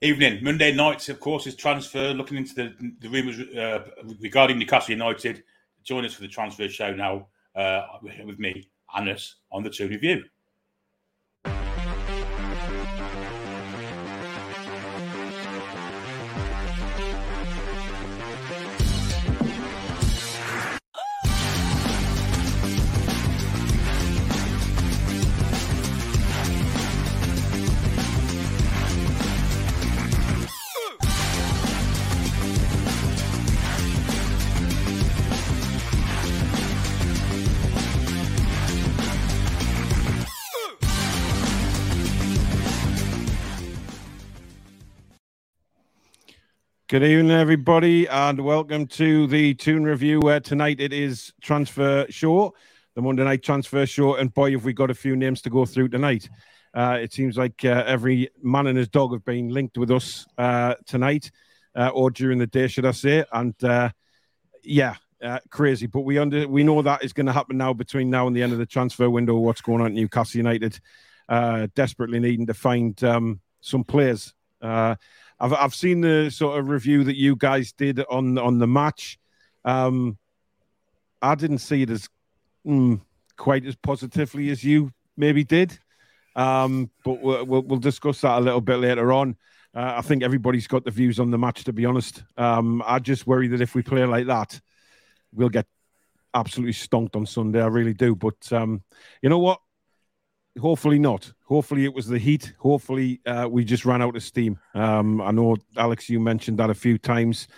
Evening. Monday night, of course, is transfer. Looking into the, the rumours uh, regarding Newcastle United. Join us for the transfer show now uh, with me, Anas, on the Toon Review. Good evening, everybody, and welcome to the Toon Review. Where tonight it is Transfer Show, the Monday Night Transfer Show, and boy, have we got a few names to go through tonight. Uh, it seems like uh, every man and his dog have been linked with us uh, tonight, uh, or during the day, should I say? And uh, yeah, uh, crazy. But we under we know that is going to happen now between now and the end of the transfer window. What's going on at Newcastle United? desperately needing to find um, some players. I've I've seen the sort of review that you guys did on on the match. Um, I didn't see it as mm, quite as positively as you maybe did, um, but we'll, we'll, we'll discuss that a little bit later on. Uh, I think everybody's got the views on the match. To be honest, um, I just worry that if we play like that, we'll get absolutely stonked on Sunday. I really do. But um, you know what? Hopefully not. Hopefully it was the heat. Hopefully uh, we just ran out of steam. Um, I know Alex, you mentioned that a few times,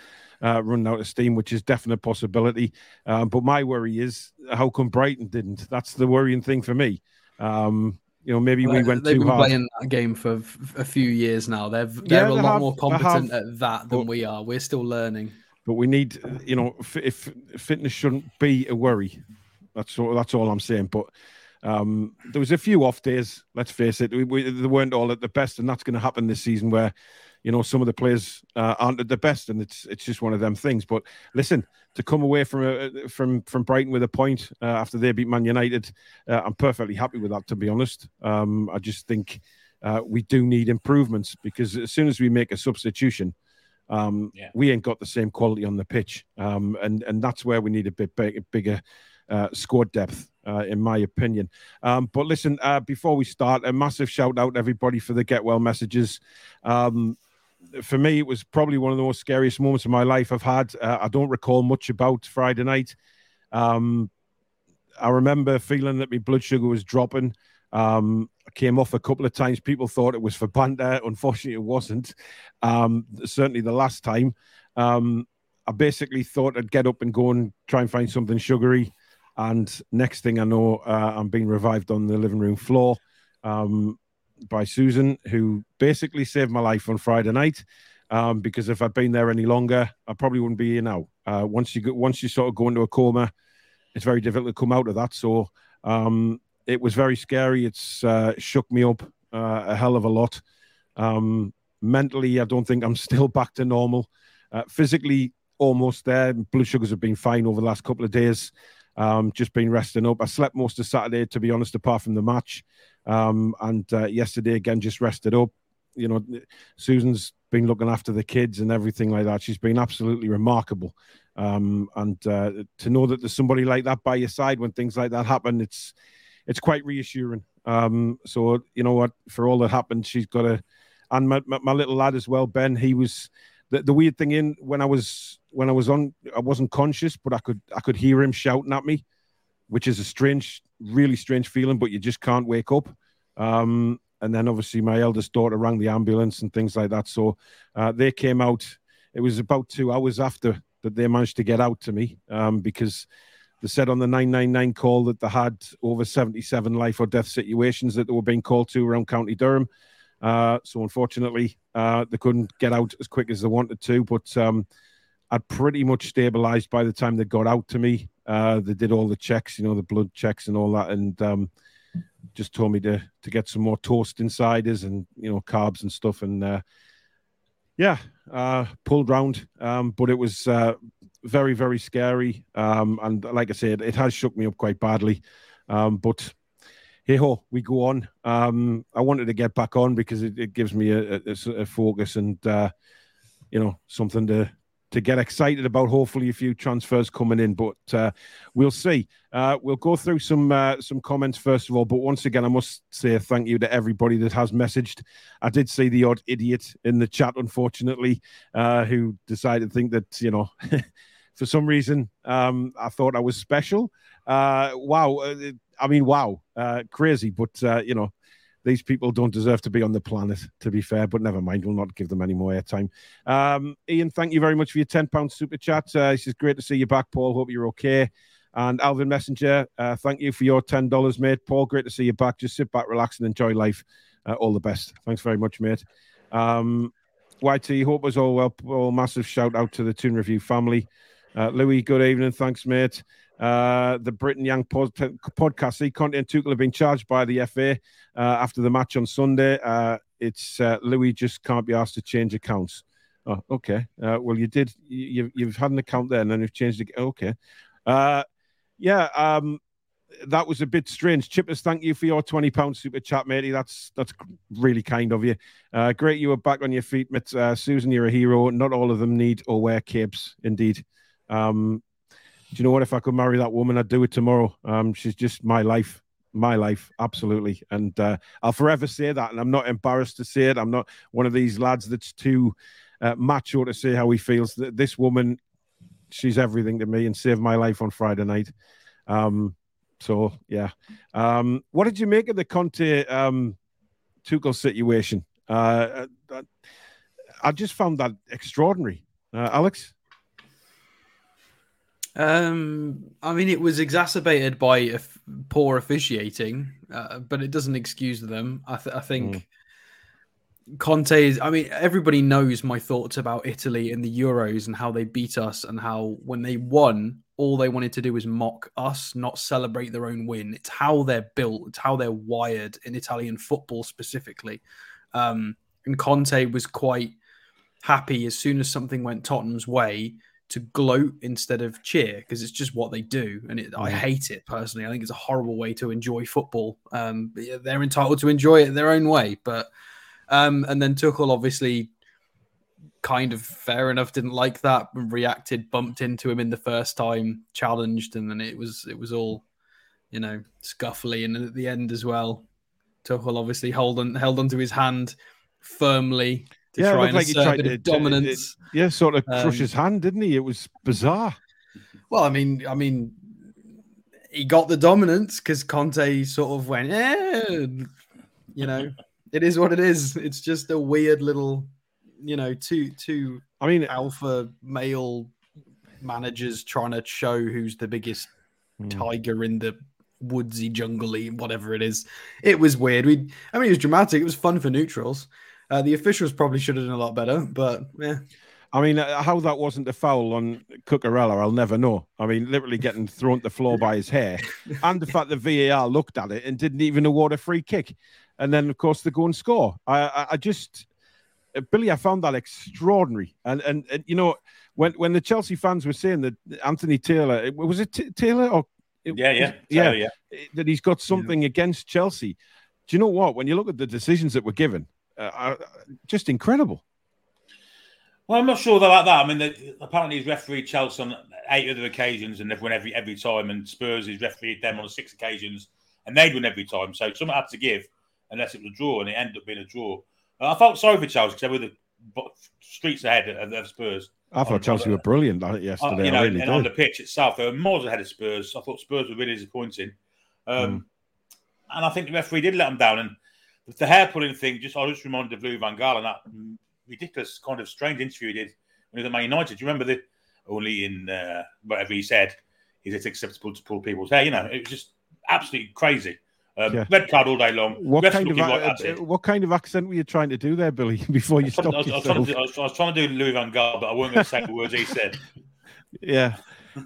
uh, running out of steam, which is definite possibility. Um, but my worry is how come Brighton didn't? That's the worrying thing for me. Um, you know, maybe we went They've too been hard. playing that game for a few years now. They're they're Yeah, a they lot have- more competent at that than but- we are. We're still learning. but we need, you know, f- if fitness shouldn't be a worry. That's all. That's all I'm saying. But um, there was a few off days. Let's face it, we, we, they weren't all at the best, and that's going to happen this season. Where you know some of the players uh, aren't at the best, and it's it's just one of them things. But listen, to come away from a, from from Brighton with a point uh, after they beat Man United, uh, I'm perfectly happy with that. To be honest, um, I just think uh, we do need improvements because as soon as we make a substitution. Um, Yeah. we ain't got the same quality on the pitch, um, and and that's where we need a bit big, bigger uh, squad depth, uh, in my opinion. Um, but listen, uh, before we start, a massive shout out everybody for the get well messages. Um, for me, it was probably one of the most scariest moments of my life I've had. Uh, I don't recall much about Friday night. Um, I remember feeling that my blood sugar was dropping. Um, I came off a couple of times. People thought it was for banter. Unfortunately, it wasn't. Um, certainly the last time. Um, I basically thought I'd get up and go and try and find something sugary. And next thing I know, uh, I'm being revived on the living room floor um, by Susan, who basically saved my life on Friday night. Um, because if I'd been there any longer, I probably wouldn't be here now. Uh, once you go, once you sort of go into a coma, it's very difficult to come out of that. So um, it was very scary. It's uh, shook me up uh, a hell of a lot. Um, mentally, I don't think I'm still back to normal. Uh, physically, almost there. Blood sugars have been fine over the last couple of days. Um, just been resting up. I slept most of Saturday, to be honest, apart from the match. Um, and uh, yesterday again, just rested up. You know, Susan's been looking after the kids and everything like that. She's been absolutely remarkable. Um, and uh, to know that there's somebody like that by your side when things like that happen, it's it's quite reassuring. Um, so you know what, for all that happened, she's got a, and my, my, my little lad as well, Ben. He was the, the weird thing in when I was when I was on, I wasn't conscious, but I could I could hear him shouting at me, which is a strange, really strange feeling. But you just can't wake up. Um, and then obviously my eldest daughter rang the ambulance and things like that. So uh, they came out. It was about two hours after that they managed to get out to me um, because they said on the 999 call that they had over 77 life or death situations that they were being called to around County Durham. Uh, so unfortunately, uh, they couldn't get out as quick as they wanted to. But um, I'd pretty much stabilized by the time they got out to me. Uh, they did all the checks, you know, the blood checks and all that, and um, just told me to to get some more toast insiders and you know carbs and stuff. And uh, yeah, uh, pulled round, um, but it was very very scary. Um, and like I said, it has shook me up quite badly. Um, but hey ho, we go on. Um, I wanted to get back on because it, it gives me a, a, a focus and uh, you know something to to get excited about. Hopefully, a few transfers coming in, but uh, we'll see. Uh, we'll go through some uh, some comments first of all. But once again, I must say thank you to everybody that has messaged. I did see the odd idiot in the chat, unfortunately, uh, who decided to think that you know. for some reason, um, I thought I was special. Uh, wow, uh, I mean, wow, uh, crazy. But uh, you know, these people don't deserve to be on the planet, to be fair, but never mind. We'll not give them any more airtime. Um, Ian, thank you very much for your £10 super chat. Uh, it's just great to see you back, Paul. Hope you're okay. And Alvin Messenger, uh, thank you for your $10, mate. Paul, great to see you back. Just sit back, relax, and enjoy life. Uh, all the best. Thanks very much, mate. Um, YT, hope was all well. Massive shout out to the Toon Review family. Uh, Louis, good evening. Thanks, mate. Uh, the Britain Young pod- podcast. See, Conte and Tuchel have been charged by the FA uh, after the match on Sunday. Uh, it's uh, Louis just can't be asked to change accounts. Oh, okay. Uh, well, you did. You, you've had an account there, and then you've changed it. Okay. Uh, yeah. Um, that was a bit strange. Chippers, thank you for your twenty pound super chat, matey. That's that's really kind of you. Uh, great, you were back on your feet, mate. Uh, Susan, you're a hero. Not all of them need or wear capes, indeed. Um, do you know what? If I could marry that woman, I'd do it tomorrow. Um, she's just my life, my life, absolutely. And uh, I'll forever say that. And I'm not embarrassed to say it. I'm not one of these lads that's too uh, macho to say how he feels. This woman, she's everything to me and saved my life on Friday night. Um, so yeah. Um, what did you make of the Conte um, Tuchel situation? Uh, I, I just found that extraordinary. Uh, Alex. Um, I mean, it was exacerbated by poor officiating, uh, but it doesn't excuse them. I, th- I think mm. Conte is. I mean, everybody knows my thoughts about Italy in the Euros and how they beat us, and how when they won, all they wanted to do was mock us, not celebrate their own win. It's how they're built. It's how they're wired in Italian football specifically. Um, and Conte was quite happy as soon as something went Tottenham's way to gloat instead of cheer because it's just what they do, and it, I hate it personally. I think it's a horrible way to enjoy football. Um, they're entitled to enjoy it their own way, but um, and then Tuchel obviously kind of fair enough didn't like that reacted, bumped into him in the first time, challenged, and then it was it was all you know scuffly, and at the end as well, Tuchel obviously held on held onto his hand firmly to yeah, try and like assert to, dominance. It, yeah, sort of crush um, his hand, didn't he? It was bizarre. Well, I mean, I mean, he got the dominance because Conte sort of went, eh, you know, it is what it is. It's just a weird little, you know, two two. I mean, alpha male managers trying to show who's the biggest hmm. tiger in the woodsy, jungly, whatever it is. It was weird. We, I mean, it was dramatic. It was fun for neutrals. Uh, the officials probably should have done a lot better, but yeah. I mean, uh, how that wasn't a foul on Cucurella, I'll never know. I mean, literally getting thrown to the floor by his hair, and the fact that VAR looked at it and didn't even award a free kick, and then of course they go and score. I, I, I just, uh, Billy, I found that extraordinary, and, and and you know when when the Chelsea fans were saying that Anthony Taylor was it T- Taylor or it, yeah yeah yeah yeah that he's got something yeah. against Chelsea. Do you know what? When you look at the decisions that were given, uh, just incredible. Well, I'm not sure about that. I mean, apparently he's refereed Chelsea on eight other occasions, and they've won every every time. And Spurs has refereed them on six occasions, and they'd win every time. So someone had to give, unless it was a draw, and it ended up being a draw. Uh, I felt sorry for Chelsea because they were the streets ahead of, of Spurs. I thought Chelsea were brilliant yesterday. Uh, you know, really and did. on the pitch itself, they were miles ahead of Spurs. I thought Spurs were really disappointing, um, mm. and I think the referee did let them down. And the hair pulling thing, just I just reminded of Louis Van Gaal and that ridiculous kind of strange interview he did when he was at Man United. Do you remember the only in uh, whatever he said? Is it acceptable to pull people's hair? You know, it was just absolutely crazy. Um, yeah. Red card all day long. What kind of like what kind of accent were you trying to do there, Billy? Before you stopped I was, I was, trying to do, I was, I was trying to do Louis Van Gaal, but I wasn't going to say the words he said. Yeah.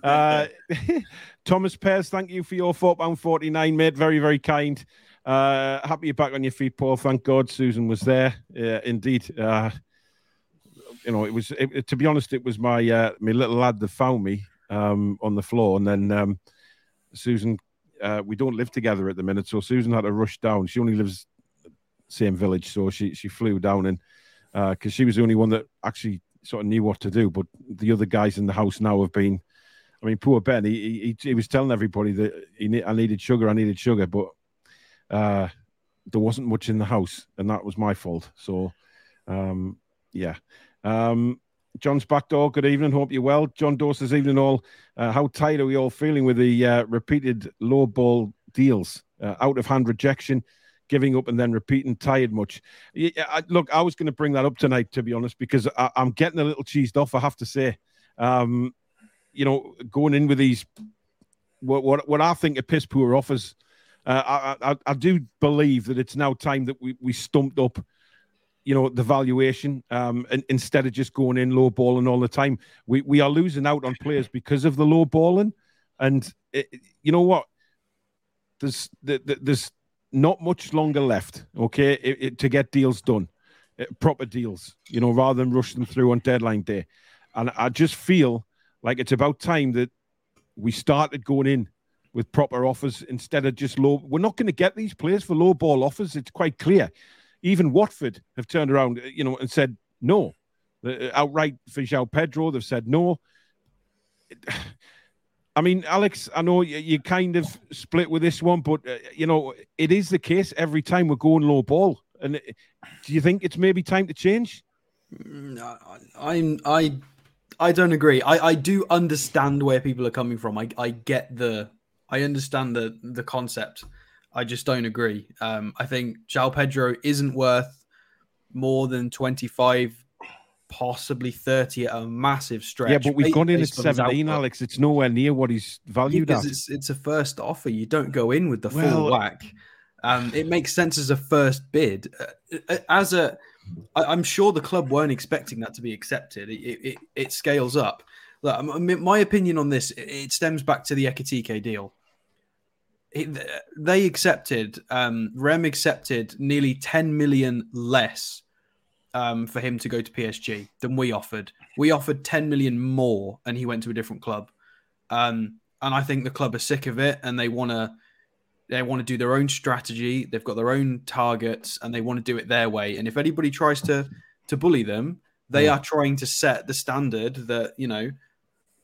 Uh, Thomas Pears, thank you for your four pound forty nine, mate. Very very kind. Uh, happy you're back on your feet, Paul. Thank God Susan was there. Yeah, indeed. Uh, you know, it was it, to be honest, it was my uh, my little lad that found me um, on the floor, and then um, Susan uh, we don't live together at the minute, so Susan had to rush down. She only lives same village, so she she flew down and because uh, she was the only one that actually sort of knew what to do. But the other guys in the house now have been. I mean, poor Ben. He he, he was telling everybody that he I needed sugar. I needed sugar, but uh, there wasn't much in the house, and that was my fault. So, um, yeah. Um, John's back door. Good evening. Hope you're well. John Dawes evening all. Uh, how tight are we all feeling with the uh, repeated low ball deals, uh, out of hand rejection, giving up, and then repeating? Tired much? Yeah, I, look, I was going to bring that up tonight, to be honest, because I, am getting a little cheesed off. I have to say, um, you know, going in with these, what what, what I think are piss poor offers. Uh, I, I, I do believe that it's now time that we we stumped up you know the valuation um, and instead of just going in low balling all the time. We we are losing out on players because of the low balling, and it, you know what? There's there's not much longer left. Okay, it, it, to get deals done, uh, proper deals. You know, rather than rush them through on deadline day, and I just feel like it's about time that we started going in with proper offers instead of just low. We're not going to get these players for low ball offers. It's quite clear even Watford have turned around, uh, you know, and said no. Uh, outright for João Pedro, they've said no. I mean, Alex, I know you kind of split with this one, but uh, you know it is the case every time we're going low ball. And do you think it's maybe time to change? Mm, I'm I I don't agree. I I do understand where people are coming from. I I get the I understand the the concept. I just don't agree. Um, I think João Pedro isn't worth more than 25, possibly 30 at a massive stretch. Yeah, but we've gone in at 17, Alex. It's nowhere near what he's valued because at. It's, it's a first offer. You don't go in with the well, full whack. Um, it makes sense as a first bid. Uh, uh as a, I, I'm sure the club weren't expecting that to be accepted. It, it, it scales up. Look, my opinion on this, it stems back to the Ekitike deal they accepted um, Rem accepted nearly 10 million less um, for him to go to PSG than we offered. We offered 10 million more, and he went to a different club. Um, and I think the club are sick of it, and they want to they want to do their own strategy. They've got their own targets, and they want to do it their way. And if anybody tries to to bully them, they yeah. are trying to set the standard that you know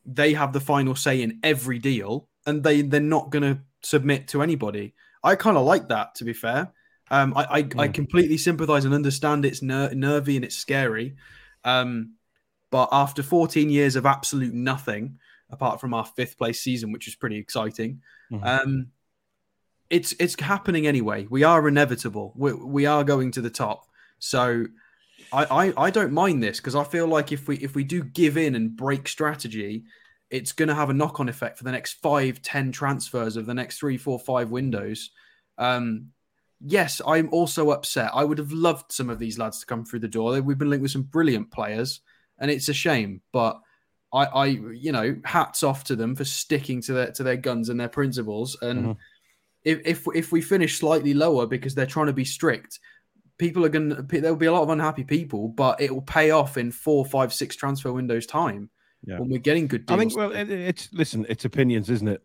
they have the final say in every deal, and they they're not going to submit to anybody. I kind of like that, to be fair. Um, I, I, I, hmm. completely sympathize and understand it's ner- nervy and it's scary. Um, but after 14 years of absolute nothing, apart from our fifth place season, which is pretty exciting, mm-hmm. um, it's it's happening anyway. We are inevitable. We, we are going to the top. So I, I, I don't mind this because I feel like if we if we do give in and break strategy, it's going to have a knock on effect for the next five, ten transfers of the next three, four, five windows. Um, yes, I'm also upset. I would have loved some of these lads to come through the door. We've been linked with some brilliant players, and it's a shame. But I, I you know, hats off to them for sticking to their to their guns and their principles. And mm-hmm. if, if if we finish slightly lower because they're trying to be strict, people are going to there'll be a lot of unhappy people, but it will pay off in four, five, six transfer windows time yeah. when we're getting good deals. I think, well, it, it's listen, it's opinions, isn't it?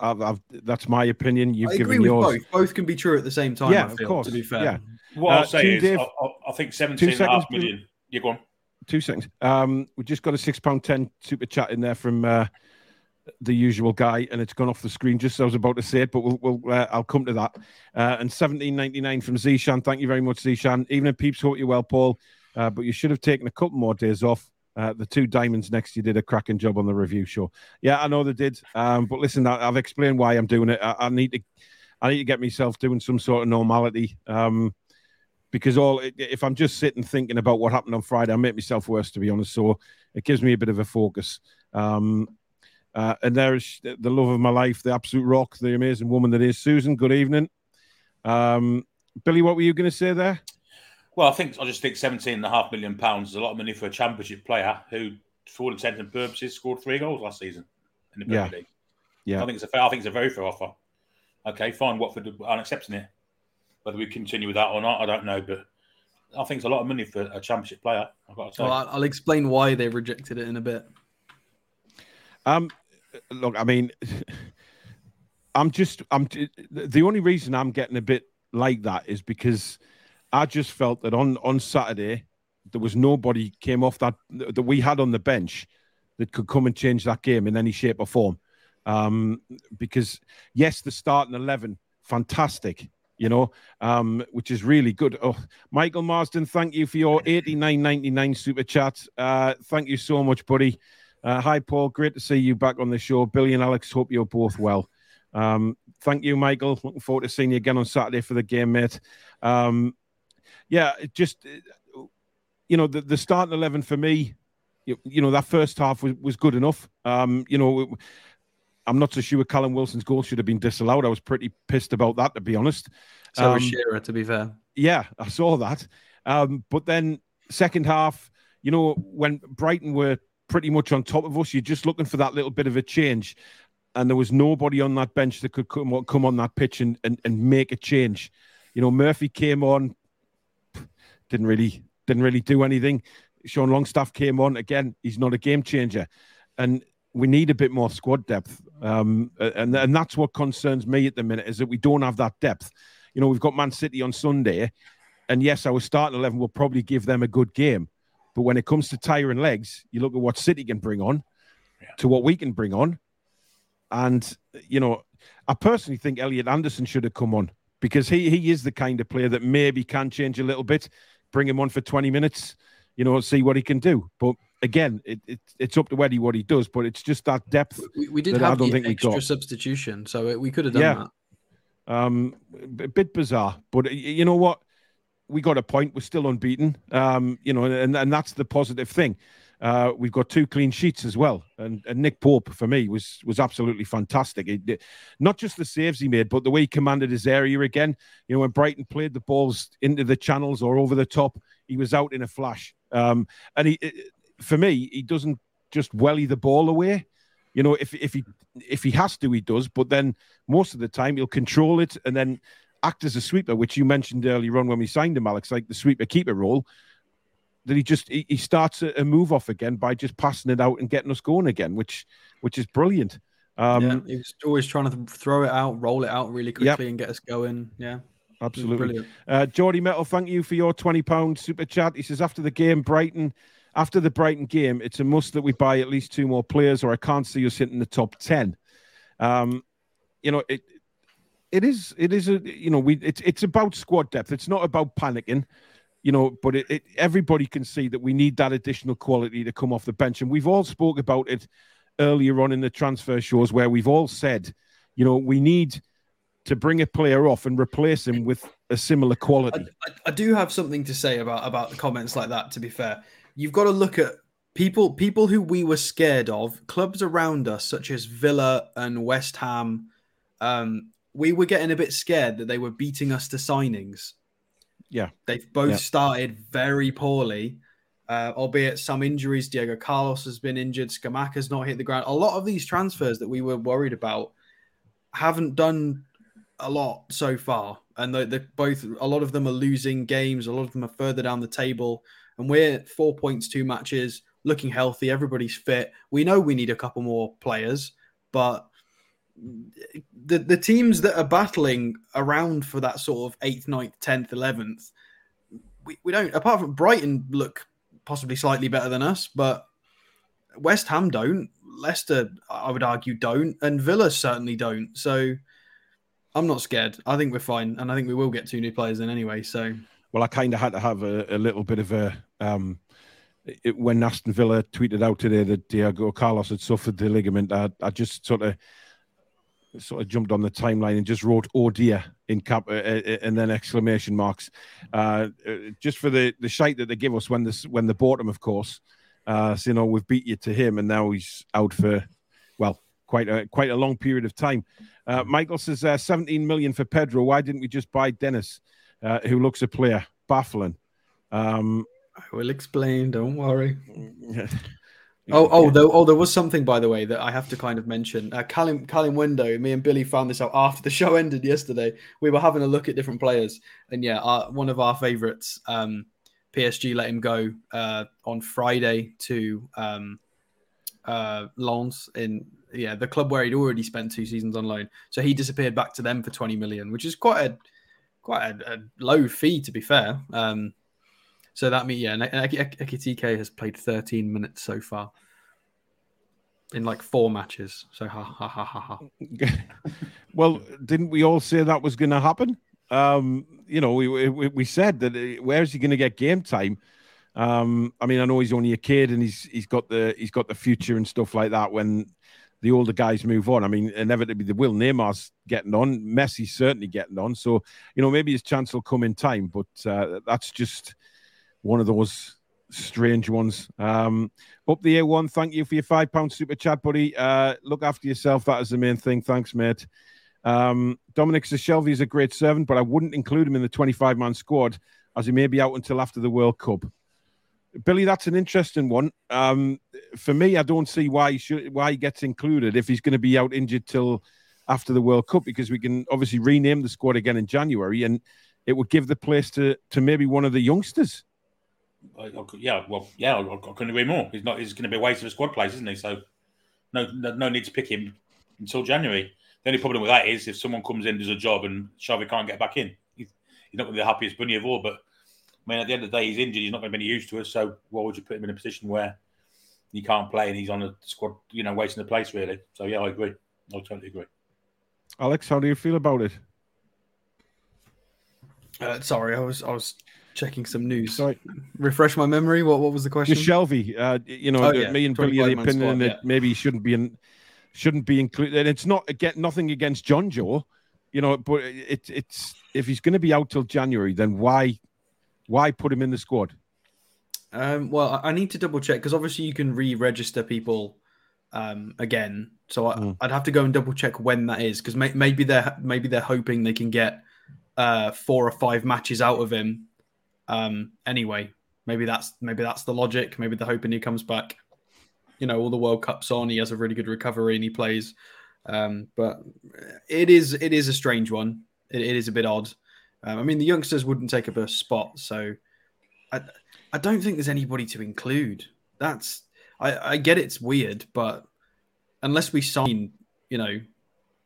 I've, I've, that's my opinion. You've given yours. Both. both can be true at the same time. Yeah, feel, of course. To be fair, yeah. What uh, I'll say is, Dave, I, I, think 17 and a half million. You go on. Two seconds. Um, we just got a six pound ten super chat in there from uh, the usual guy, and it's gone off the screen just as I was about to say it, but we'll, we'll uh, I'll come to that. Uh, and seventeen ninety nine from Zishan. Thank you very much, Zishan. Even if peeps hope you well, Paul. Uh, but you should have taken a couple more days off. Uh, the two diamonds next, you did a cracking job on the review show. Yeah, I know they did. Um, but listen, I, have explained why I'm doing it. I, I, need to, I need to get myself doing some sort of normality. Um, because all if I'm just sitting thinking about what happened on Friday, I make myself worse, to be honest. So it gives me a bit of a focus. Um, uh, and there's the love of my life, the absolute rock, the amazing woman that is Susan. Good evening, um, Billy. What were you going to say there? Well, I think I just think seventeen and a half million pounds is a lot of money for a championship player who, for all intents and purposes, scored three goals last season in the Premier yeah. League. Yeah, I think it's a fair, I think it's a very fair offer. Okay, fine. Watford aren't accepting it. Whether we continue with that or not, I don't know. But I think it's a lot of money for a championship player. I've got to say. Well, I'll explain why they rejected it in a bit. Um, look, I mean, I'm just I'm the only reason I'm getting a bit like that is because I just felt that on on Saturday there was nobody came off that that we had on the bench that could come and change that game in any shape or form. Um, because yes, the starting eleven, fantastic, you know, um, which is really good. Oh, Michael Marsden, thank you for your eighty nine ninety nine super chat. Uh, thank you so much, buddy. Uh, hi, Paul. Great to see you back on the show. Billy and Alex, hope you're both well. Um, thank you, Michael. Looking forward to seeing you again on Saturday for the game, mate. Um, yeah, just you know the the starting eleven for me. You, you know that first half was, was good enough. Um, you know, I'm not so sure Callum Wilson's goal should have been disallowed. I was pretty pissed about that, to be honest. So um, was Shearer, to be fair. Yeah, I saw that. Um, but then second half, you know, when Brighton were pretty much on top of us, you're just looking for that little bit of a change and there was nobody on that bench that could come, come on that pitch and, and, and make a change. You know, Murphy came on, didn't really didn't really do anything. Sean Longstaff came on again. He's not a game changer, and we need a bit more squad depth. Um, and and that's what concerns me at the minute is that we don't have that depth. You know, we've got Man City on Sunday, and yes, our starting eleven will probably give them a good game. But when it comes to tiring legs, you look at what City can bring on, yeah. to what we can bring on, and, you know, I personally think Elliot Anderson should have come on because he, he is the kind of player that maybe can change a little bit, bring him on for 20 minutes, you know, see what he can do. But again, it, it, it's up to Eddie what he does, but it's just that depth. We, we did have I don't think extra we got. substitution, so we could have done yeah. that. Um, a bit bizarre, but you know what? We got a point. We're still unbeaten. Um, you know, and, and that's the positive thing. Uh, we've got two clean sheets as well, and, and, Nick Pope for me was was absolutely fantastic. He, not just the saves he made, but the way he commanded his area again. You know, when Brighton played the balls into the channels or over the top, he was out in a flash. Um, and he, for me, he doesn't just welly the ball away. You know, if if he if he has to, he does. But then most of the time, he'll control it and then act as a sweeper, which you mentioned earlier on when we signed him, Alex, like the sweeper keeper role that he just he, he starts a, a, move off again by just passing it out and getting us going again, which which is brilliant. Um, yeah, he's always trying to throw it out, roll it out really quickly, yep. and get us going. Yeah, absolutely. Uh, Geordie Metal, thank you for your twenty pound super chat. He says after the game, Brighton. After the Brighton game, it's a must that we buy at least two more players, or I can't see us hitting the top ten. Um, you know, it it is it is a you know we it's it's about squad depth. It's not about panicking you know, but it, it, everybody can see that we need that additional quality to come off the bench. And we've all spoke about it earlier on in the transfer shows where we've all said, you know, we need to bring a player off and replace him with a similar quality. I, I, I do have something to say about about the comments like that. To be fair, you've got to look at people people who we were scared of, clubs around us such as Villa and West Ham. Um, we were getting a bit scared that they were beating us to signings yeah, they've both yeah. started very poorly, uh, albeit some injuries. Diego Carlos has been injured. Skamac has not hit the ground. A lot of these transfers that we were worried about haven't done a lot so far, and they're both a lot of them are losing games. A lot of them are further down the table, and we're four points, two matches, looking healthy. Everybody's fit. We know we need a couple more players, but the the teams that are battling around for that sort of eighth, ninth, tenth, eleventh, we, we don't. Apart from Brighton, look possibly slightly better than us, but West Ham don't. Leicester, I would argue, don't, and Villa certainly don't. So I'm not scared. I think we're fine, and I think we will get two new players in anyway. So well, I kind of had to have a, a, little bit of a. Um, it, when Aston Villa tweeted out today that Diego Carlos had suffered the ligament, I, I just sort of sort of jumped on the timeline and just wrote "Oh dear" in cap uh, uh, uh, and then exclamation marks, uh, just for the the shite that they give us when this when they bought him, of course. Uh, so you know we've beat you to him, and now he's out for well quite a quite a long period of time. Uh, Michael says uh, 17 million for Pedro. Why didn't we just buy Dennis, uh, who looks a player? Baffling. Um, I will explain. Don't worry. Oh, oh, there, oh, there was something by the way that I have to kind of mention. Uh, Callum, Kalimuendo, me and Billy found this out after the show ended yesterday. We were having a look at different players, and yeah, our, one of our favorites, um, PSG, let him go uh, on Friday to um, uh, Lens in yeah, the club where he'd already spent two seasons on loan. So he disappeared back to them for 20 million, which is quite a quite a, a low fee to be fair. Um, so that means yeah, and Ekitike has played 13 minutes so far in like four matches. So ha ha ha ha ha. well, didn't we all say that was going to happen? Um, you know, we, we, we said that uh, where's he going to get game time? Um, I mean, I know he's only a kid and he's he's got the he's got the future and stuff like that. When the older guys move on, I mean, inevitably the will Neymar's getting on, Messi's certainly getting on. So you know, maybe his chance will come in time, but uh, that's just one of those strange ones. Um, up the A1, thank you for your five pound super chat, buddy. Uh, look after yourself. That is the main thing. Thanks, mate. Um, Dominic says is a great servant, but I wouldn't include him in the 25 man squad as he may be out until after the World Cup. Billy, that's an interesting one. Um, for me, I don't see why he should why he gets included if he's going to be out injured till after the World Cup because we can obviously rename the squad again in January and it would give the place to to maybe one of the youngsters. I, I, yeah, well, yeah, I, I, couldn't agree more. He's not. He's going to be a waste of a squad place, isn't he? So, no, no, no, need to pick him until January. The only problem with that is if someone comes in, does a job, and Xavi can't get back in, he's, he's not going to be the happiest bunny of all. But I mean, at the end of the day, he's injured. He's not going to be any use to us. So, why would you put him in a position where he can't play and he's on a squad, you know, wasting the place really? So, yeah, I agree. I totally agree. Alex, how do you feel about it? Uh, sorry, I was I was checking some news. Sorry. Refresh my memory. What what was the question? Shelvey, uh, you know, oh, yeah. me and Billy are the opinion that maybe he shouldn't be in, shouldn't be included. And it's not again nothing against Jonjo, you know, but it's it's if he's going to be out till January, then why why put him in the squad? Um, well, I need to double check because obviously you can re-register people um, again. So I, would mm. have to go and double check when that is because may, maybe they're maybe they're hoping they can get uh, four or five matches out of him um, anyway, maybe that's maybe that's the logic. Maybe they're hoping he comes back. You know, all the World Cups on, he has a really good recovery and he plays. Um, but it is it is a strange one. it, it is a bit odd. Um, I mean, the youngsters wouldn't take up a spot, so I I don't think there's anybody to include. That's I, I get it's weird, but unless we sign, you know,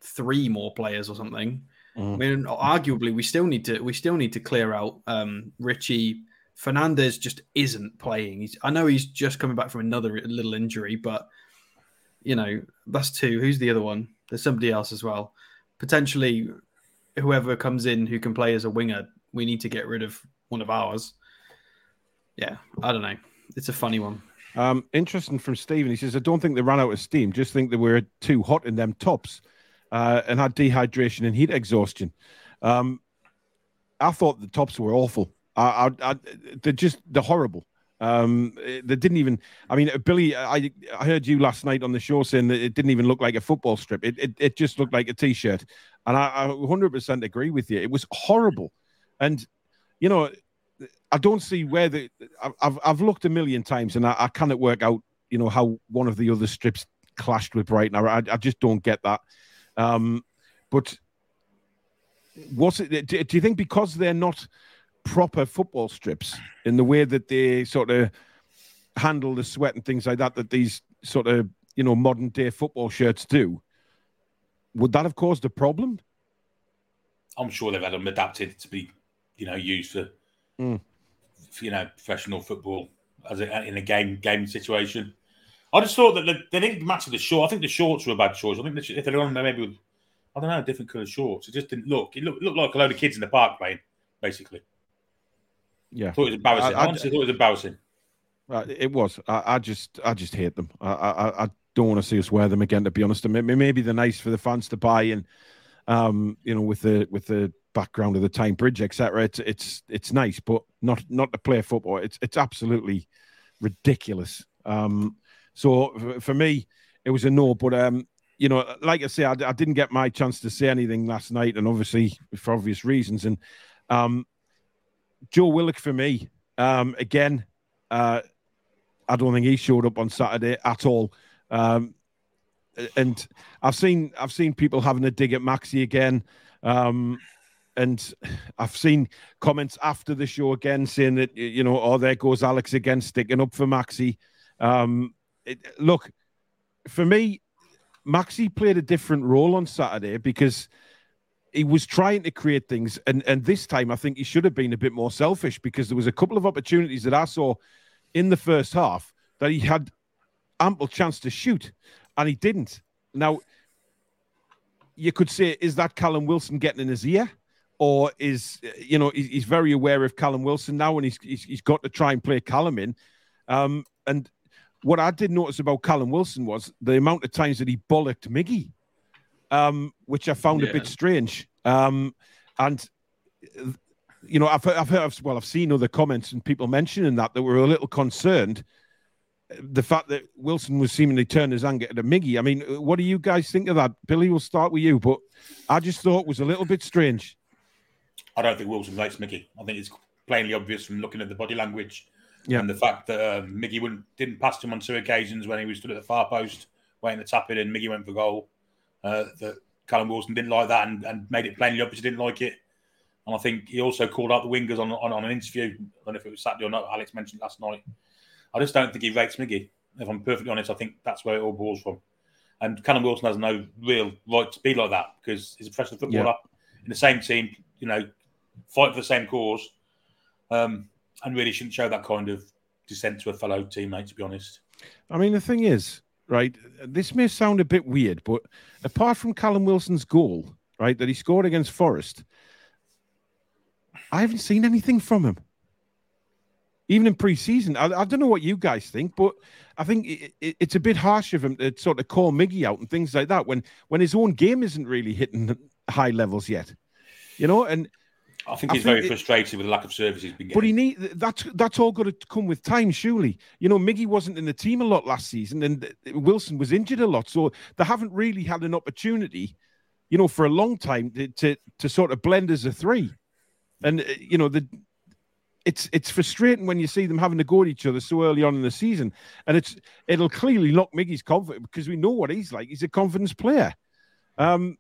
three more players or something, Mm. I mean, arguably, we still need to we still need to clear out um, Richie Fernandez. Just isn't playing. He's, I know he's just coming back from another little injury, but you know that's two. Who's the other one? There's somebody else as well. Potentially, whoever comes in who can play as a winger, we need to get rid of one of ours. Yeah, I don't know. It's a funny one. Um, interesting from Stephen. He says, I don't think they ran out of steam. Just think they were too hot in them tops uh, and had dehydration and heat exhaustion. Um, I thought the tops were awful. I, I, I, they're just they're horrible. Um, they didn't even. I mean, Billy, I I heard you last night on the show saying that it didn't even look like a football strip. It it, it just looked like a t-shirt, and I, I 100% agree with you. It was horrible, and you know, I don't see where the. I've I've looked a million times, and I, I cannot work out, you know, how one of the other strips clashed with Brighton. I I just don't get that. Um, but was it? Do, do you think because they're not proper football strips in the way that they sort of handle the sweat and things like that, that these sort of you know modern day football shirts do? Would that have caused a problem? I'm sure they've had them adapted to be, you know, used for, mm. for you know, professional football as a, in a game game situation. I just thought that they didn't match the short. I think the shorts were a bad choice. I think if they're on there maybe with, I don't know, different colour shorts. It just didn't look. It looked, looked like a load of kids in the park playing, basically. Yeah, I thought it was embarrassing. I, I, I honestly thought it was embarrassing. It was. I, I, just, I just hate them. I, I, I don't want to see us wear them again. To be honest, maybe they're nice for the fans to buy, and um, you know, with the with the background of the Tyne Bridge, etc. It's it's it's nice, but not not to play football. It's it's absolutely ridiculous. Um, so for me, it was a no. But um, you know, like I say, I, I, didn't get my chance to say anything last night, and obviously for obvious reasons. And um, Joe Willock for me, um, again, uh, I don't think he showed up on Saturday at all. Um, and I've seen I've seen people having a dig at Maxi again. Um, and I've seen comments after the show again saying that you know, oh, there goes Alex again sticking up for Maxi. Um, it, look, for me, Maxi played a different role on Saturday because he was trying to create things, and and this time I think he should have been a bit more selfish because there was a couple of opportunities that I saw in the first half that he had ample chance to shoot, and he didn't. Now, you could say, is that Callum Wilson getting in his ear? Or is you know he's, very aware of Callum Wilson now, and he's, he's, got to try and play Callum in. Um, and what I did notice about Callum Wilson was the amount of times that he bollocked Miggy, um, which I found yeah. a bit strange. Um, and you know, I've heard, I've heard, well, I've seen other comments and people mentioning that that were a little concerned. The fact that Wilson was seemingly turning his anger to Miggy. I mean, what do you guys think of that? Billy, we'll start with you, but I just thought it was a little bit strange. I don't think Wilson likes Miggy. I think it's plainly obvious from looking at the body language yeah. and the fact that uh, Miggy wouldn't, didn't pass him on two occasions when he was stood at the far post waiting to tap it in. Miggy went for goal. Uh, that Callum Wilson didn't like that and, and made it plainly obvious he didn't like it. And I think he also called out the wingers on, on, on an interview. I don't know if it was Saturday or not. Alex mentioned last night. I just don't think he rates Miggy. If I'm perfectly honest, I think that's where it all boils from. And Callum Wilson has no real right to be like that because he's a professional footballer yeah. in the same team, you know, fight for the same cause, um, and really shouldn't show that kind of dissent to a fellow teammate, to be honest. I mean, the thing is, right, this may sound a bit weird, but apart from Callum Wilson's goal, right, that he scored against Forest, I haven't seen anything from him. Even in pre-season, I, I don't know what you guys think, but I think it, it, it's a bit harsh of him to sort of call Miggy out and things like that when when his own game isn't really hitting high levels yet. You know, and I think he's I think very frustrated with the lack of service he's been getting. But he need that's that's all got to come with time, surely. You know, Miggy wasn't in the team a lot last season, and Wilson was injured a lot, so they haven't really had an opportunity, you know, for a long time to to, to sort of blend as a three. And uh, you know the it's it's frustrating when you see them having to go at each other so early on in the season, and it's it'll clearly knock Miggy's confidence because we know what he's like. He's a confidence player. Um,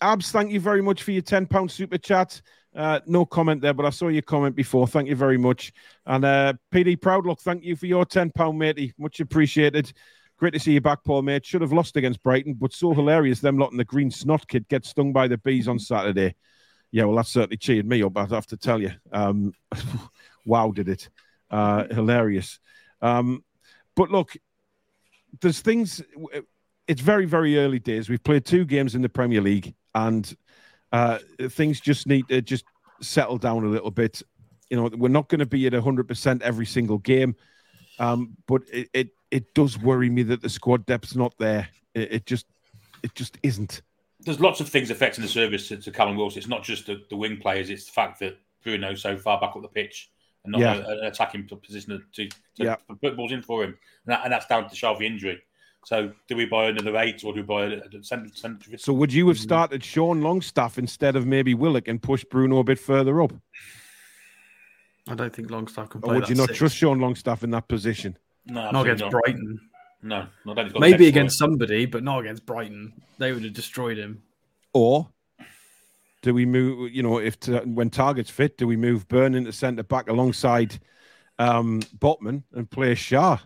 Abs, thank you very much for your ten pound super chat. Uh, no comment there, but I saw your comment before. Thank you very much. And uh, PD Proudlock, thank you for your ten pound matey, much appreciated. Great to see you back, Paul, mate. Should have lost against Brighton, but so hilarious them lot in the green snot kid get stung by the bees on Saturday yeah, well, that certainly cheered me up. I have to tell you, um, wow, did it? Uh, hilarious. Um, but look, there's things. It's very, very early days. We've played two games in the Premier League, and uh, things just need to just settle down a little bit. You know, we're not going to be at 100% every single game, um, but it, it, it does worry me that the squad depth's not there. It, it just it just isn't there's lots of things affecting the service to, to Callum Wilson. It's not just the, the wing players; it's the fact that Bruno's so far back up the pitch and not yeah. a, an attacking position to, to, yeah. put balls in for him, and, that, and that's down to Shelvey injury. So, do we buy another eight or do we buy a, a centre? Center? So, would you have started Sean Longstaff instead of maybe Willock and push Bruno a bit further up? I don't think Longstaff can play. Or would you not six. trust Sean Longstaff in that position? No, not against not. Brighton. No, maybe against somebody, but not against Brighton. They would have destroyed him. Or do we move? You know, if to, when targets fit, do we move Burn into centre back alongside um, Botman and play Schär?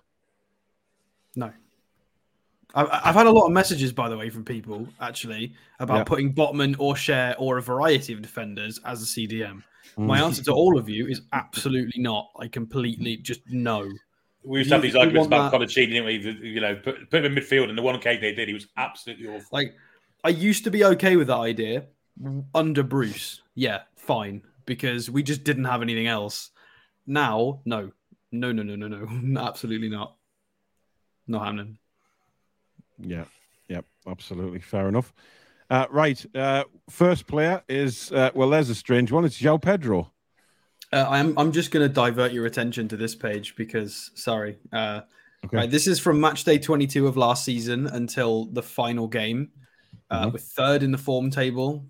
No. I've had a lot of messages, by the way, from people actually about yeah. putting Botman or Schär or a variety of defenders as a CDM. Mm. My answer to all of you is absolutely not. I completely just no. We used to have these arguments about Coloccini, didn't we? You know, put, put him in midfield, and the one case they did, he was absolutely awful. Like, I used to be okay with that idea under Bruce. Yeah, fine, because we just didn't have anything else. Now, no, no, no, no, no, no, absolutely not. Not happening. Yeah, yeah, absolutely fair enough. Uh, right, uh, first player is uh, well, there's a strange one. It's João Pedro. Uh, I'm I'm just going to divert your attention to this page because sorry. Uh, okay. Right, this is from match day 22 of last season until the final game. Uh, mm-hmm. We're third in the form table.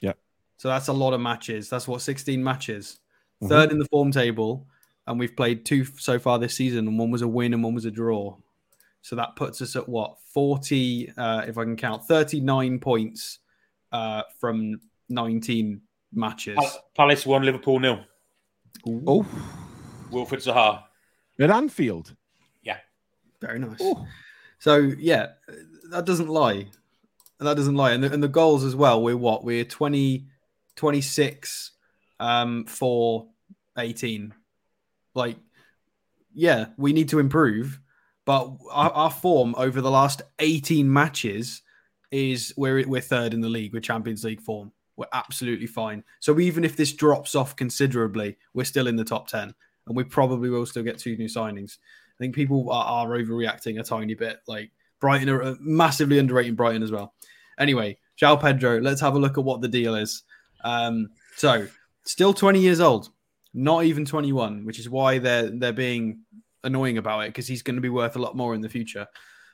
Yeah. So that's a lot of matches. That's what 16 matches. Mm-hmm. Third in the form table, and we've played two so far this season, and one was a win and one was a draw. So that puts us at what 40, uh, if I can count, 39 points uh, from 19 matches. Palace won, Liverpool nil. Oh, Wilfried Zaha at Anfield. Yeah, very nice. Ooh. So yeah, that doesn't lie. That doesn't lie. And the, and the goals as well. We're what? We're 20, 26 um, for 18. Like, yeah, we need to improve. But our, our form over the last 18 matches is we're, we're third in the league with Champions League form. We're absolutely fine. So even if this drops off considerably, we're still in the top 10 and we probably will still get two new signings. I think people are, are overreacting a tiny bit. Like Brighton are massively underrating Brighton as well. Anyway, João Pedro, let's have a look at what the deal is. Um, so, still 20 years old, not even 21, which is why they're they're being annoying about it because he's going to be worth a lot more in the future.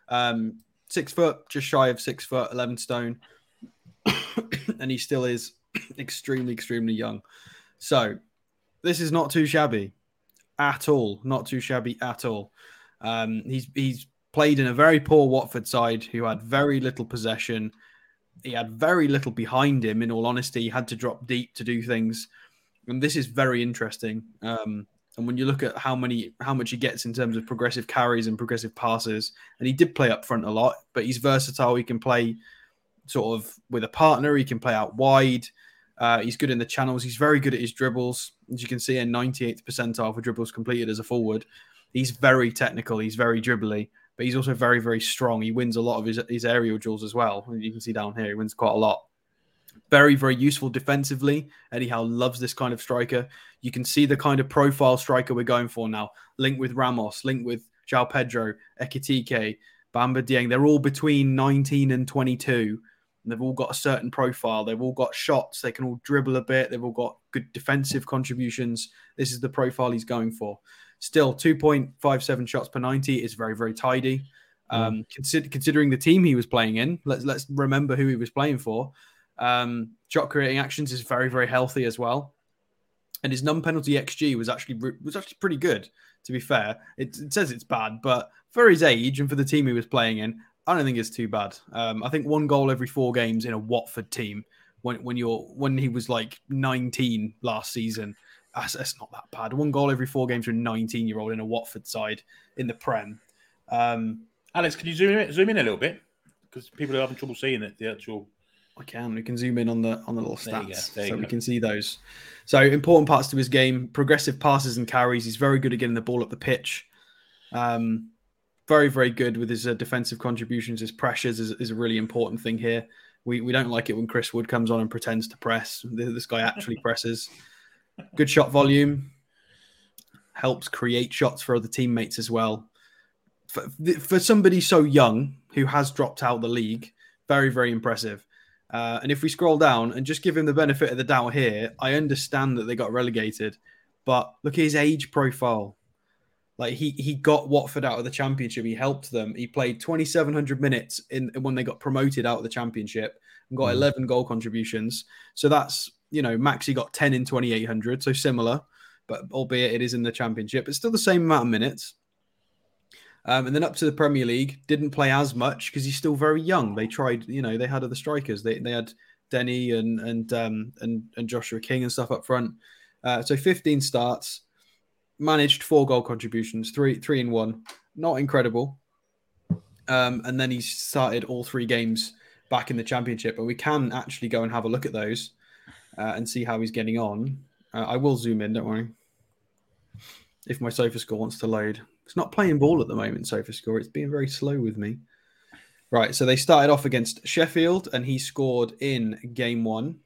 Um, six foot, just shy of six foot, 11 stone, and he still is extremely, extremely young. So, this is not too shabby at all. Not too shabby at all. Um, he's he's played in a very poor Watford side who had very little possession. He had very little behind him. In all honesty, he had to drop deep to do things, and this is very interesting. Um, and when you look at how many, how much he gets in terms of progressive carries and progressive passes, and he did play up front a lot, but he's versatile. He can play sort of with a partner. He can play out wide. Uh, he's good in the channels. He's very good at his dribbles. As you can see, a 98th percentile for dribbles completed as a forward. He's very technical. He's very dribbly, but he's also very, very strong. He wins a lot of his, his aerial duels as well. You can see down here, he wins quite a lot. Very, very useful defensively. Eddie Howe loves this kind of striker. You can see the kind of profile striker we're going for now. Linked with Ramos, linked with João Pedro, Ekitike, Bamba Dieng. They're all between 19 and 22 And they've all got a certain profile. They've all got shots. They can all dribble a bit. They've all got good defensive contributions. This is the profile he's going for. Still, 2.57 shots per 90 is very, very tidy. Um, consider, considering the team he was playing in, let's let's remember who he was playing for. Um, shot creating actions is very, very healthy as well. And his non-penalty xG was actually was actually pretty good. To be fair, it, it says it's bad, but for his age and for the team he was playing in, I don't think it's too bad. Um, I think one goal every four games in a Watford team when when you're when he was like 19 last season, that's, that's not that bad. One goal every four games for a 19 year old in a Watford side in the Prem. Um, Alex, can you zoom in, zoom in a little bit because people are having trouble seeing it. The actual. I can. We can zoom in on the on the little stats so we can see those. So important parts to his game: progressive passes and carries. He's very good at getting the ball up the pitch. Um, very, very good with his uh, defensive contributions. His pressures is, is, a really important thing here. We, we don't like it when Chris Wood comes on and pretends to press. This guy actually presses. Good shot volume. Helps create shots for other teammates as well. For, for somebody so young who has dropped out the league, very, very impressive. Uh, and if we scroll down and just give him the benefit of the doubt here, I understand that they got relegated, but look at his age profile. Like he he got Watford out of the championship. He helped them. He played 2,700 minutes in when they got promoted out of the championship and got mm. 11 goal contributions. So that's you know Maxi got 10 in 2,800, so similar, but albeit it is in the championship, it's still the same amount of minutes. Um, and then up to the Premier League, didn't play as much because he's still very young. They tried, you know, they had other strikers. They they had Denny and and um, and and Joshua King and stuff up front. Uh, so 15 starts managed four goal contributions, three three in one, not incredible. Um, and then he started all three games back in the championship, but we can actually go and have a look at those uh, and see how he's getting on. Uh, I will zoom in, don't worry. If my sofa score wants to load, it's not playing ball at the moment. Sofa score, it's being very slow with me. Right, so they started off against Sheffield, and he scored in game one.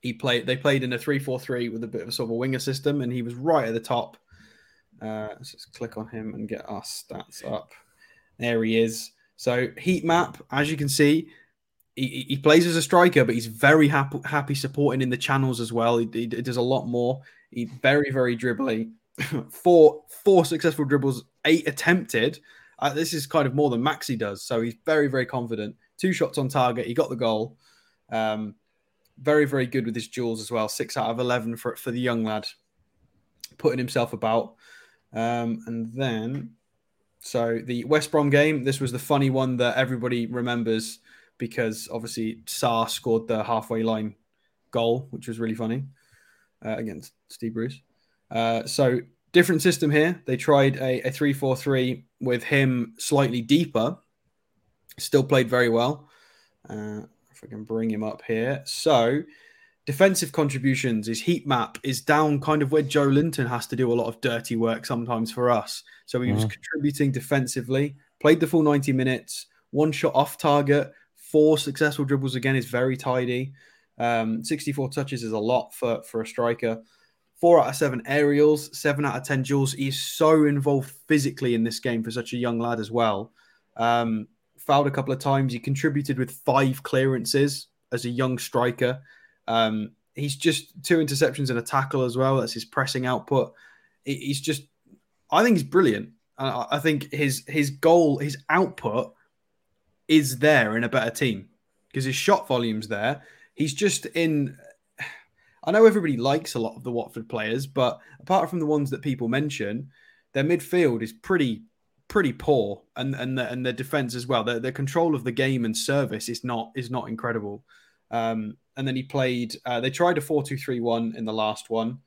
He played. They played in a three-four-three with a bit of a sort of a winger system, and he was right at the top uh, let's just click on him and get our stats up. There he is. So heat map, as you can see, he, he plays as a striker, but he's very happy, happy supporting in the channels as well. He, he does a lot more. He very very dribbly. four four successful dribbles, eight attempted. Uh, this is kind of more than Maxi does. So he's very very confident. Two shots on target. He got the goal. Um, very very good with his duels as well. Six out of eleven for for the young lad, putting himself about. Um, and then, so the West Brom game, this was the funny one that everybody remembers because obviously Sarr scored the halfway line goal, which was really funny uh, against Steve Bruce. Uh, so different system here. They tried a, a 3-4-3 with him slightly deeper Still played very well. Uh, if I can bring him up here. So, defensive contributions, his heat map is down kind of where Joelinton has to do a lot of dirty work sometimes for us. So, he was mm-hmm. contributing defensively, played the full 90 minutes, one shot off target, four successful dribbles again is very tidy. Um, 64 touches is a lot for, for a striker. Four out of seven aerials, seven out of 10 duels. He's so involved physically in this game for such a young lad as well. Um, fouled a couple of times. He contributed with five clearances as a young striker. Um, he's just two interceptions and a tackle as well. That's his pressing output. He's just, I think he's brilliant. I think his his goal, his output is there in a better team because his shot volume's there. He's just in. I know everybody likes a lot of the Watford players, but apart from the ones that people mention, their midfield is pretty pretty poor, and and the, and their defense as well. Their, their control of the game and service is not is not incredible. Um, and then he played. Uh, they tried a four-two-three-one in the last one.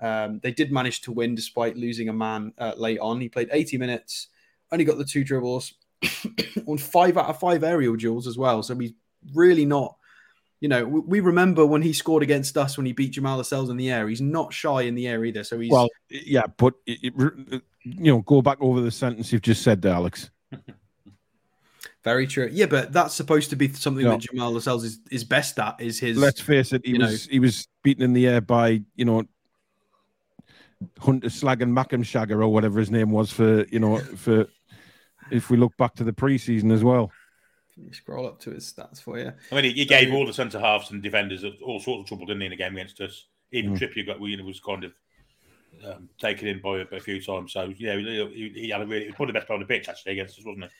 Um, they did manage to win despite losing a man uh, late on. He played 80 minutes, only got the two dribbles, on five out of five aerial duels as well. So he's really not, you know, we, remember when he scored against us when he beat Jamal Lascelles in the air. He's not shy in the air either. So he's well, yeah, but it, it, you know, go back over the sentence you've just said there, Alex. Very true. Yeah, but that's supposed to be something that Jamal Lascelles is, is best at. Is his? Let's face it. He was know, he was beaten in the air by you know Hunter Slag and Mackham Shagger or whatever his name was for you know for if we look back to the preseason as well. Scroll up to his stats for you. I mean, he, gave all the centre halves and defenders all sorts of trouble, didn't he, in the game against us? Even mm. Trippier got, you know, was kind of um, taken in by a, a, few times. So yeah, he, he had a really, he was probably the best player on the pitch actually against us, wasn't he?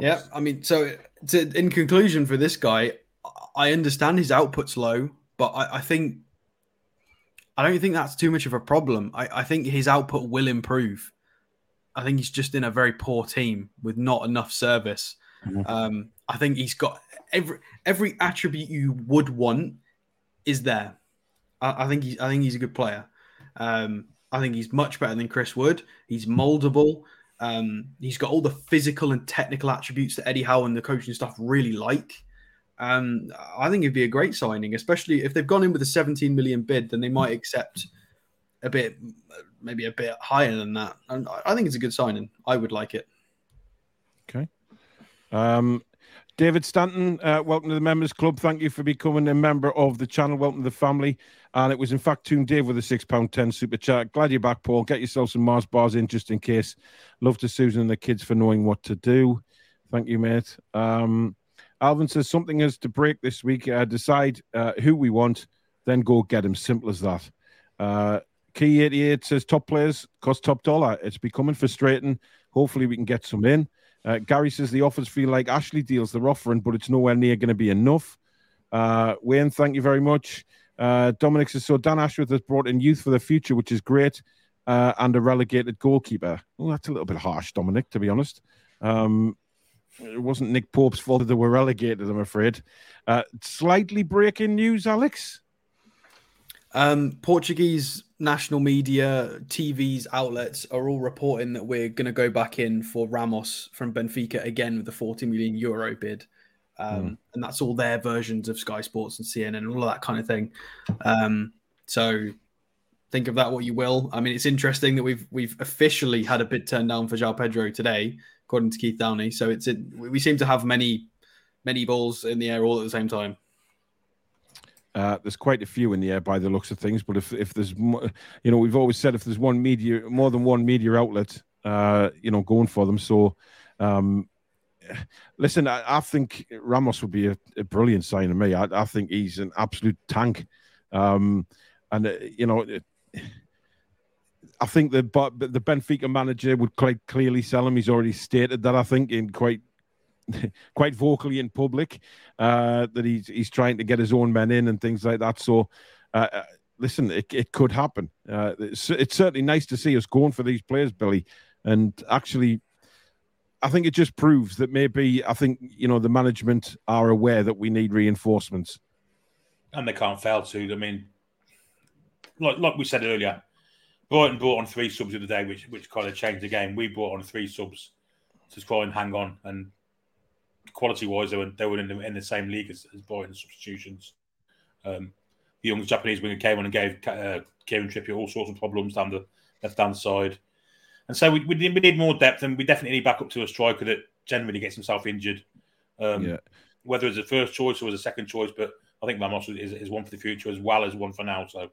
Yeah, I mean, so to, in conclusion for this guy, I understand his output's low, but I, I think I don't think that's too much of a problem. I, I think his output will improve. I think he's just in a very poor team with not enough service. Mm-hmm. Um, I think he's got every every attribute you would want is there. I, I think he's I think he's a good player. Um, I think he's much better than Chris Wood. He's moldable. Um, he's got all the physical and technical attributes that Eddie Howe and the coaching staff really like. Um, I think it'd be a great signing, especially if they've gone in with a 17 million bid, then they might accept a bit maybe a bit higher than that. And I think it's a good signing. I would like it. Okay. Um, David Stanton, uh, welcome to the Members Club. Thank you for becoming a member of the channel. Welcome to the family. And it was, in fact, Toon Dave with a £6.10 super chat. Glad you're back, Paul. Get yourself some Mars bars in just in case. Love to Susan and the kids for knowing what to do. Thank you, mate. Um, Alvin says something is to break this week. Uh, decide uh, who we want, then go get them. Simple as that. Uh, Key 88 says top players cost top dollar. It's becoming frustrating. Hopefully, we can get some in. Uh, Gary says the offers feel like Ashley deals they're offering, but it's nowhere near going to be enough. Uh, Wayne, thank you very much. Uh, Dominic says so. Dan Ashworth has brought in youth for the future, which is great, uh, and a relegated goalkeeper. Well, that's a little bit harsh, Dominic, to be honest. Um, it wasn't Nick Pope's fault that they were relegated, I'm afraid. Uh, slightly breaking news, Alex. Um, Portuguese national media, TVs, outlets are all reporting that we're going to go back in for Ramos from Benfica again with the 40 million euro bid. Um, mm. And that's all their versions of Sky Sports and CNN and all of that kind of thing. Um, so think of that what you will. I mean, it's interesting that we've we've officially had a bid turned down for João Pedro today, according to Keith Downey. So it's it, we seem to have many many balls in the air all at the same time. Uh, there's quite a few in the air by the looks of things, but if if there's you know, we've always said if there's one media, more than one media outlet, uh, you know, going for them. So, um, listen, I, I think Ramos would be a, a brilliant sign to me. I, I, think he's an absolute tank, um, and uh, you know. I think the the Benfica manager would quite clearly sell him. He's already stated that. I think in quite quite vocally in public uh, that he's he's trying to get his own men in and things like that. So, uh, uh, listen, it, it could happen. Uh, it's, it's certainly nice to see us going for these players, Billy, and actually. I think it just proves that maybe I think you know the management are aware that we need reinforcements, and they can't fail to. I mean, like like we said earlier, Brighton brought on three subs the day, which which kind of changed the game. We brought on three subs to try and hang on, and quality wise, they were they were in the, in the same league as, as Brighton substitutions. Um, the young Japanese winger came on and gave uh, Kieran Trippier all sorts of problems down the left hand side. And so we, we, need, we need more depth, and we definitely need back up to a striker that generally gets himself injured. Um, yeah. Whether it's a first choice or as a second choice, but I think Ramos is, is one for the future as well as one for now. So,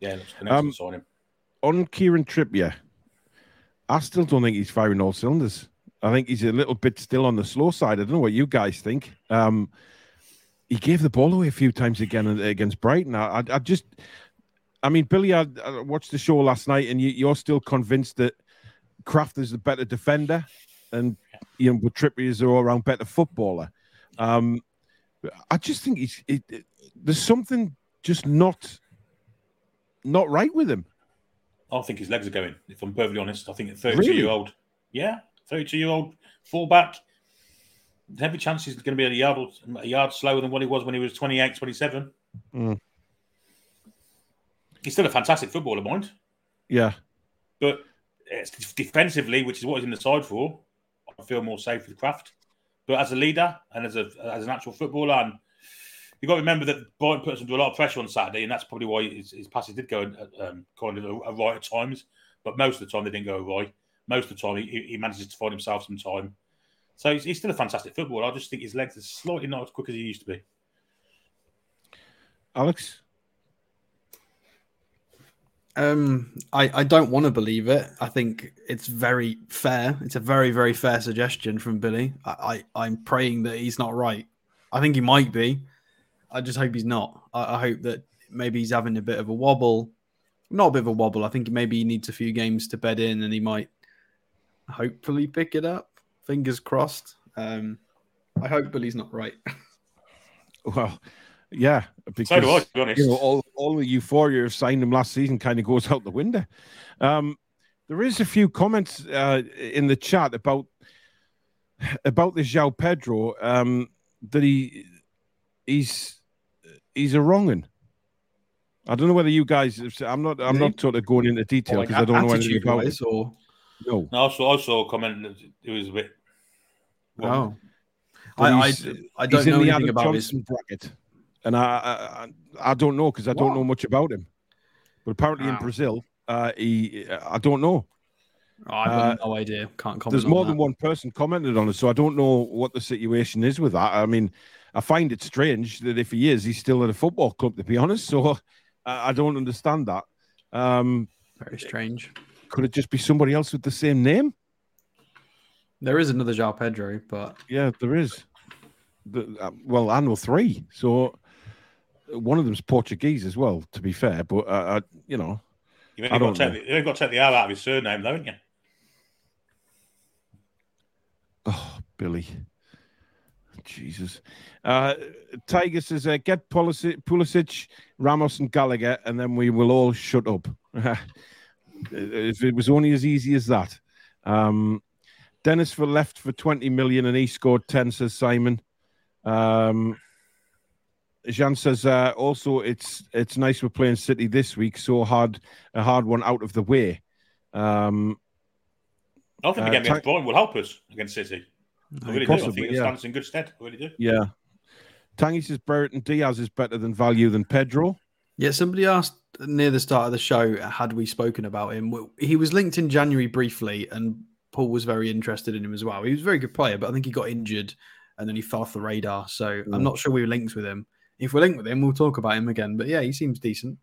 yeah, um, sign him. On Kieran Trippier, I still don't think he's firing all cylinders. I think he's a little bit still on the slow side. I don't know what you guys think. Um, he gave the ball away a few times again against Brighton. I, I, I just, I mean, Billy, I, I, watched the show last night, and you, are still convinced that Krafth is the better defender, and you know, Trippier is the all around better footballer. Um, I just think he's it, it, there's something just not not right with him. I think his legs are going. If I'm perfectly honest, I think a 32 really? year old, yeah, 32 year old fullback. There's every chance he's going to be a yard a yard slower than what he was when he was 28, 27. Mm. He's still a fantastic footballer, mind. Yeah, but defensively, which is what he's in the side for, I feel more safe with Krafth. But as a leader and as a as an actual footballer, and you've got to remember that Brighton puts under a lot of pressure on Saturday, and that's probably why his, his passes did go um, kind of right at times. But most of the time, they didn't go right. Most of the time, he, he manages to find himself some time. So he's, he's still a fantastic footballer. I just think his legs are slightly not as quick as he used to be. Alex? Um, I, I don't want to believe it. I think it's very fair. It's a very, very fair suggestion from Billy. I, I, am praying that he's not right. I think he might be. I just hope he's not. I, I hope that maybe he's having a bit of a wobble. Not a bit of a wobble. I think maybe he needs a few games to bed in and he might hopefully pick it up. Fingers crossed. Um, I hope Billy's not right. well, yeah, because so do I, to be honest. You know, all, all the euphoria of signing him last season kind of goes out the window. Um, there is a few comments uh, in the chat about about this João Pedro um, that he he's he's a wrongin. I don't know whether you guys. I'm not. I'm not sort of going into detail because like I don't know anything about it. Or... No. No. Also, also comment. It was a bit. Well, oh. I, I, I don't know anything about Johnson his bracket and I I, I don't know because I what? don't know much about him. But apparently wow. in Brazil, uh, he I don't know. Oh, I have uh, no idea. Can't comment. There's more that. than one person commented on it, so I don't know what the situation is with that. I mean, I find it strange that if he is, he's still at a football club. To be honest, so uh, I don't understand that. Um, Very strange. Could it just be somebody else with the same name? There is another João Pedro, but yeah, there is. The, uh, well, annual three. So one of them's Portuguese as well, to be fair. But uh, I, you know, you've got to, got to take the R out of his surname, though, haven't you? Oh, Billy. Jesus. Uh, Tiger says, uh, get Pulisic, Pulisic, Ramos, and Gallagher, and then we will all shut up. if it was only as easy as that. Um, Dennis for left for 20 million and he scored 10, says Simon. Um, Jean says uh, also it's it's nice we're playing City this week, so hard a hard one out of the way. Um, I think uh, again against Brighton will help us against City. I really Possibly, do. I think it yeah. stands in good stead. I really do. Yeah. Tangy says Brereton Diaz is better than value than Pedro. Yeah, somebody asked near the start of the show, had we spoken about him? He was linked in January briefly, and Paul was very interested in him as well. He was a very good player, but I think he got injured and then he fell off the radar. So mm. I'm not sure we were linked with him if we're linked with him, we'll talk about him again. But yeah, he seems decent.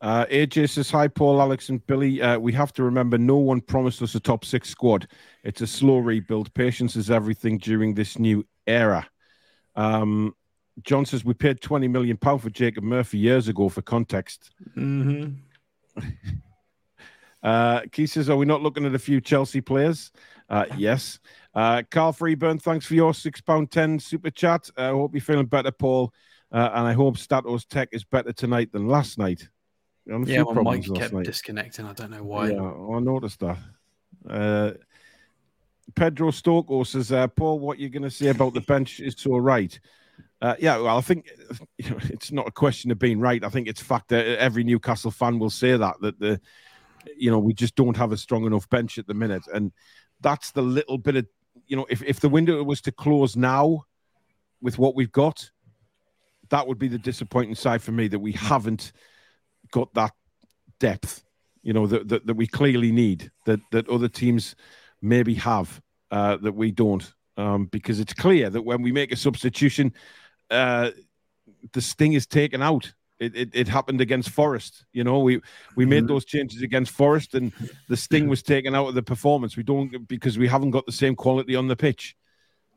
Uh, AJ says, Hi, Paul, Alex, and Billy. Uh, we have to remember no one promised us a top six squad. It's a slow rebuild. Patience is everything during this new era. Um, John says, We paid 20 million pounds for Jacob Murphy years ago for context. Mm-hmm. uh, Keith says, Are we not looking at a few Chelsea players? Uh, yes. Uh, Carl Freeburn, thanks for your six pound ten super chat. I hope you're feeling better, Paul, uh, and I hope Statos Tech is better tonight than last night. Yeah, well, Mike kept night. disconnecting. I don't know why. Yeah, I noticed that. Uh, Pedro Stoko says, uh, Paul, what you're going to say about the bench is so right. Uh, yeah, well, I think you know, it's not a question of being right. I think it's fact that every Newcastle fan will say that that the, you know, we just don't have a strong enough bench at the minute, and that's the little bit of you know, if, if the window was to close now with what we've got, that would be the disappointing side for me that we haven't got that depth, you know, that, that, that we clearly need, that, that other teams maybe have, uh, that we don't. Um, because it's clear that when we make a substitution, uh, the sting is taken out. It, it, it, happened against Forest. You know, we we made mm-hmm. those changes against Forest, and the sting was taken out of the performance. We don't because we haven't got the same quality on the pitch.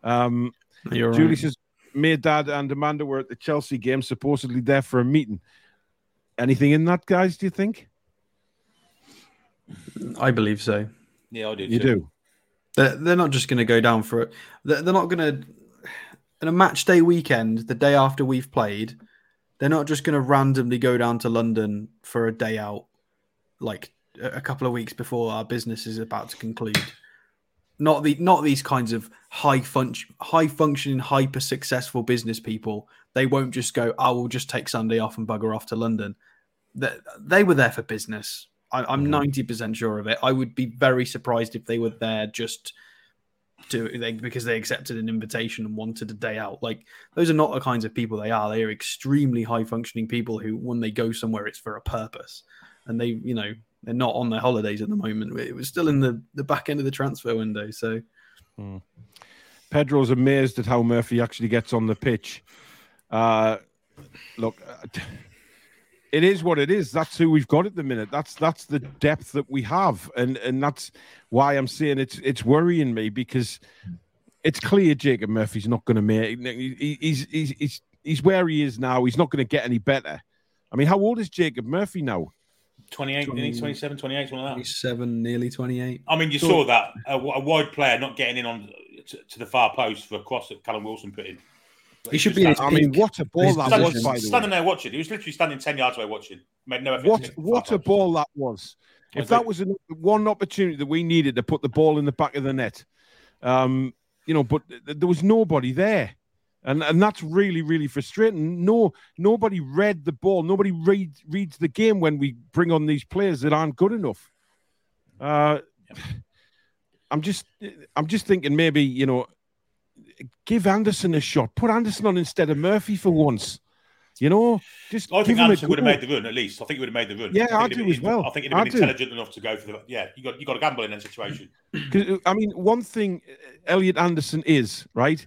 Um, You're Julie right. says, "Me, Dad, and Amanda were at the Chelsea game, supposedly there for a meeting. Anything in that, guys? Do you think?" I believe so. Yeah, I do. You too. do. They're, they're not just going to go down for it. They're, they're not going to in a match day weekend, the day after we've played, they're not just going to randomly go down to London for a day out, like a couple of weeks before our business is about to conclude. Not the not these kinds of high function, high functioning, hyper successful business people. They won't just go. I will just take Sunday off and bugger off to London. They, they were there for business. I, I'm mm-hmm. 90 percent sure of it. I would be very surprised if they were there just to they, because they accepted an invitation and wanted a day out. Like those are not the kinds of people they are. They are extremely high functioning people who, when they go somewhere, it's for a purpose, and they, you know, they're not on their holidays at the moment. It was still in the the back end of the transfer window. So, hmm. Pedro's amazed at how Murphy actually gets on the pitch. Uh, look. It is what it is. That's who we've got at the minute. That's that's the depth that we have, and and that's why I'm saying it's it's worrying me because it's clear Jacob Murphy's not going to make. He's he's he's he's where he is now. He's not going to get any better. I mean, how old is Jacob Murphy now? 28, 20, 27, 28, something like that. 27, nearly 28. I mean, you so, saw that a, a, wide player not getting in on to, to, the far post for a cross that Callum Wilson put in. He should be. I mean, what a ball that standing, was! By the standing way. there watching, he was literally standing ten yards away watching. Made no effort. What what a ball that was! If that was one opportunity that we needed to put the ball in the back of the net, um, you know, but there was nobody there, and and that's really really frustrating. No, nobody read the ball. Nobody reads reads the game when we bring on these players that aren't good enough. Uh, I'm just I'm just thinking maybe you know give Anderson a shot. Put Anderson on instead of Murphy for once. You know, just I think Anderson would have made the run at least. I think he would have made the run. Yeah, I, I do as well. I think he'd have been intelligent enough to go for the. Yeah, you got you got to gamble in that situation. I mean, one thing Elliot Anderson is right.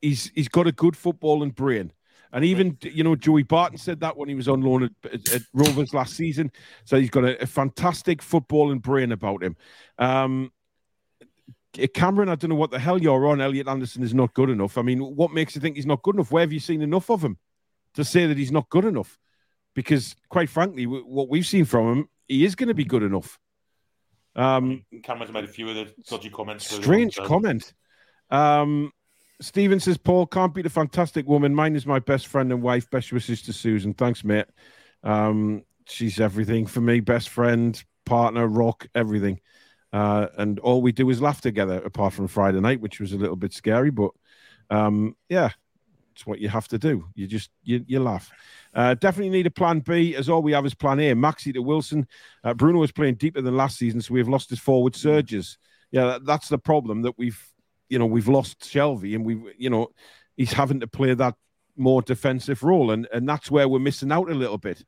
He's he's got a good football and brain. And even you know Joey Barton said that when he was on loan at, at Rovers last season. So he's got a, a fantastic footballing brain about him. Um, Cameron, I don't know what the hell you're on. Elliot Anderson is not good enough. I mean, what makes you think he's not good enough? Where have you seen enough of him to say that he's not good enough? Because, quite frankly, what we've seen from him, he is going to be good enough. Um, Cameron's made a few of the dodgy comments. Strange comment. Um, Steven says, Paul can't beat a fantastic woman. Mine is my best friend and wife. Best wishes to Susan. Thanks, mate. Um, she's everything for me. Best friend, partner, rock, everything. Uh, and all we do is laugh together, apart from Friday night, which was a little bit scary. But um, yeah, it's what you have to do. You just you, you laugh. Uh, definitely need a plan B, as all we have is plan A. Maxi to Wilson. Uh, Bruno is playing deeper than last season, so we have lost his forward surges. Yeah, that, that's the problem that we've you know we've lost Shelby, and we you know he's having to play that more defensive role, and and that's where we're missing out a little bit.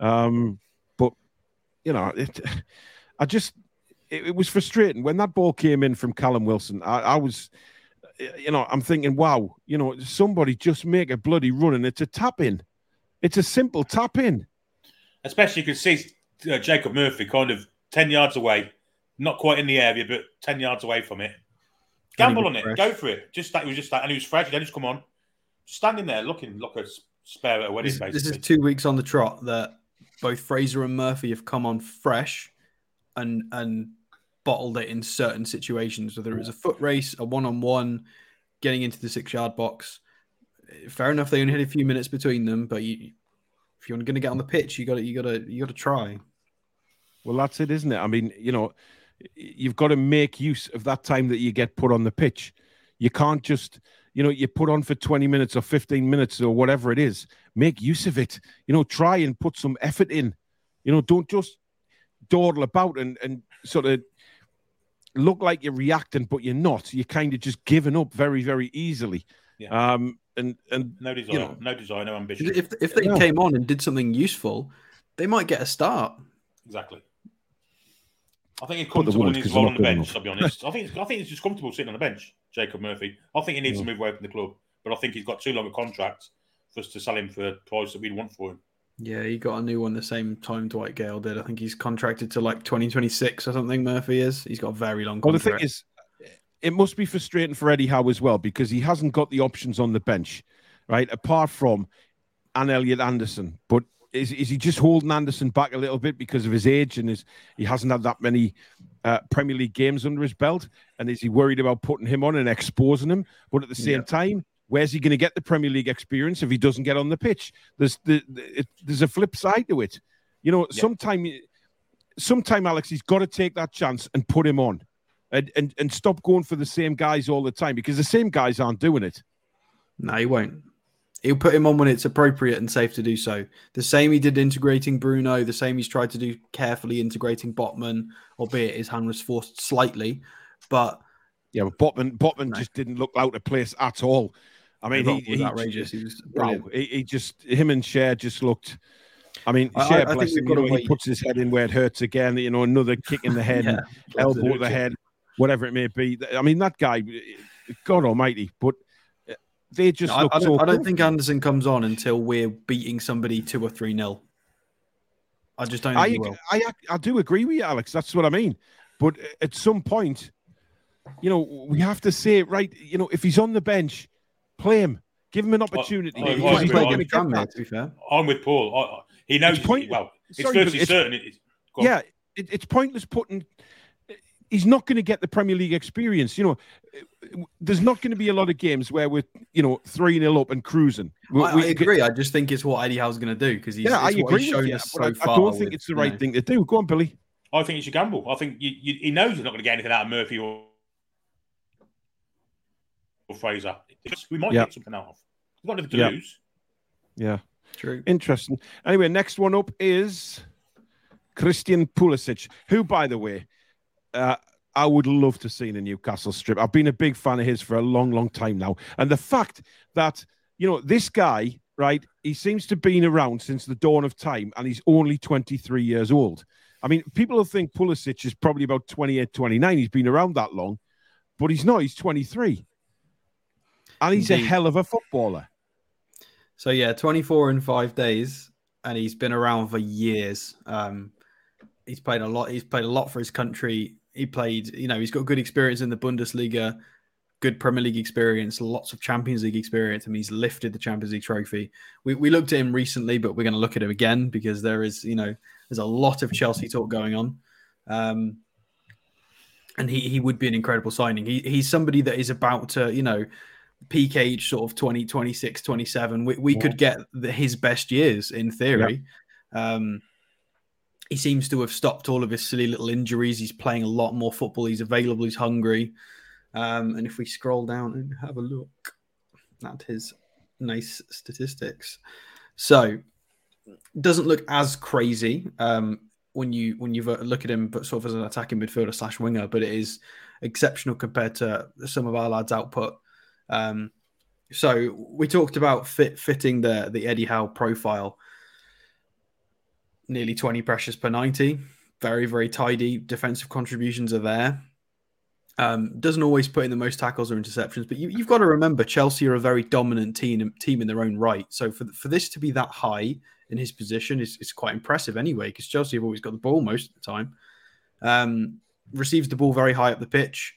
Um, but you know, it, I just it, it, was frustrating when that ball came in from Callum Wilson. I, I, was, you know, I'm thinking, wow, you know, somebody just make a bloody run and it's a tap in. It's a simple tap in. Especially you can see uh, Jacob Murphy kind of 10 yards away, not quite in the area, but 10 yards away from it. Gamble on it, fresh. go for it. Just that he was just that, and he was fresh. He just come on, standing there looking like a spare at a wedding. This, this is two weeks on the trot that both Fraser and Murphy have come on fresh and and bottled it in certain situations, whether it was a foot race, a one on one, getting into the six yard box. Fair enough, they only had a few minutes between them, but you, if you're going to get on the pitch, you got to you got to you got to try. Well, that's it, isn't it? I mean, you know, you've got to make use of that time that you get put on the pitch. You can't just, you know, you put on for 20 minutes or 15 minutes or whatever it is. Make use of it. You know, try and put some effort in. You know, don't just dawdle about and, and sort of look like you're reacting, but you're not. You're kind of just giving up very, very easily. Yeah. Um, and and no desire, you know, no desire, no ambition. If if they came on and did something useful, they might get a start. Exactly. I think he's comfortable in his role on the bench. Enough. I'll be honest. I think I think he's just comfortable sitting on the bench. Jacob Murphy. I think he needs yeah. to move away from the club, but I think he's got too long a contract for us to sell him for a price that we'd want for him. Yeah, he got a new one the same time Dwight Gayle did. I think he's contracted to like 2026 or something. Murphy is. He's got a very long. Contract. Well, the thing is, it must be frustrating for Eddie Howe as well because he hasn't got the options on the bench, right? Apart from Anne Elliot Anderson, but is, is he just holding Anderson back a little bit because of his age and his he hasn't had that many uh, Premier League games under his belt? And is he worried about putting him on and exposing him? But at the same yeah. time, where's he going to get the Premier League experience if he doesn't get on the pitch? There's the, it, there's a flip side to it. You know, yeah. sometime, sometime Alex, he's got to take that chance and put him on, and, and and stop going for the same guys all the time because the same guys aren't doing it. No, he won't. He'll put him on when it's appropriate and safe to do so. The same he did integrating Bruno, the same he's tried to do carefully integrating Botman, albeit his hand was forced slightly. But yeah, but Botman Botman just didn't look out of place at all. I mean, he, he was outrageous. He was wow. He, he, just him and Schär just looked. I mean, Schär, I, I bless him, you know, he puts his head in where it hurts again. You know, another kick in the head, yeah, elbow to the head, whatever it may be. I mean, that guy, eh, God Almighty, but eh, they just no, look I, I, so I don't think Anderson comes on until we're beating somebody two or three nil. I just don't. I, I, I do agree with you, Alex. That's what I mean. But eh, at some point, you know, we have to say right. You know, if he's on the bench, play him. Give him an opportunity. I, I, he's not going to to be fair. I'm with Paul. he knows. It's point, well, it's sorry, it's, certain. It's, yeah, it, it's pointless putting he's not going to get the Premier League experience. You know, there's not going to be a lot of games where we're, you know, 3 0 up and cruising. We, I, I agree. Get... I just think it's what Eddie Howe's going to do because he's, yeah, I agree. He's shown us so I, far I don't think with, it's the right know. thing to do. Go on, Billy. I think he should gamble. I think you, you, he knows he's not going to get anything out of Murphy or, or Fraser. We might yeah. get something out of. We've got nothing to yeah. lose. Yeah. True. Interesting. Anyway, next one up is Christian Pulisic, who, by the way, uh, I would love to see in a Newcastle strip. I've been a big fan of his for a long, long time now. And the fact that, you know, this guy, right, he seems to have been around since the dawn of time and he's only 23 years old. I mean, people will think Pulisic is probably about 28, 29. He's been around that long, but he's not. He's 23. And he's Indeed. a hell of a footballer. So, yeah, 24 in five days. And he's been around for years. Um, he's played a lot. He's played a lot for his country he played, you know, he's got good experience in the Bundesliga, good Premier League experience, lots of Champions League experience. I mean, he's lifted the Champions League trophy. We, we looked at him recently, but we're going to look at him again because there is, you know, there's a lot of Chelsea talk going on. Um, and he, he would be an incredible signing. He, he's somebody that is about to, you know, peak age sort of 20, 26, 27. We, we yeah. could get the, his best years in theory. Yeah. Um, he seems to have stopped all of his silly little injuries. He's playing a lot more football. He's available. He's hungry. Um, and if we scroll down and have a look at his nice statistics, so doesn't look as crazy um, when you when you look at him, but sort of as an attacking midfielder slash winger. But it is exceptional compared to some of our lads' output. Um, so we talked about fit, fitting the the Eddie Howe profile nearly 20 pressures per 90. Very, very tidy. Defensive contributions are there. Um, doesn't always put in the most tackles or interceptions, but you, have got to remember Chelsea are a very dominant team team in their own right. So for for this to be that high in his position is, is quite impressive anyway, because Chelsea have always got the ball most of the time. Um, receives the ball very high up the pitch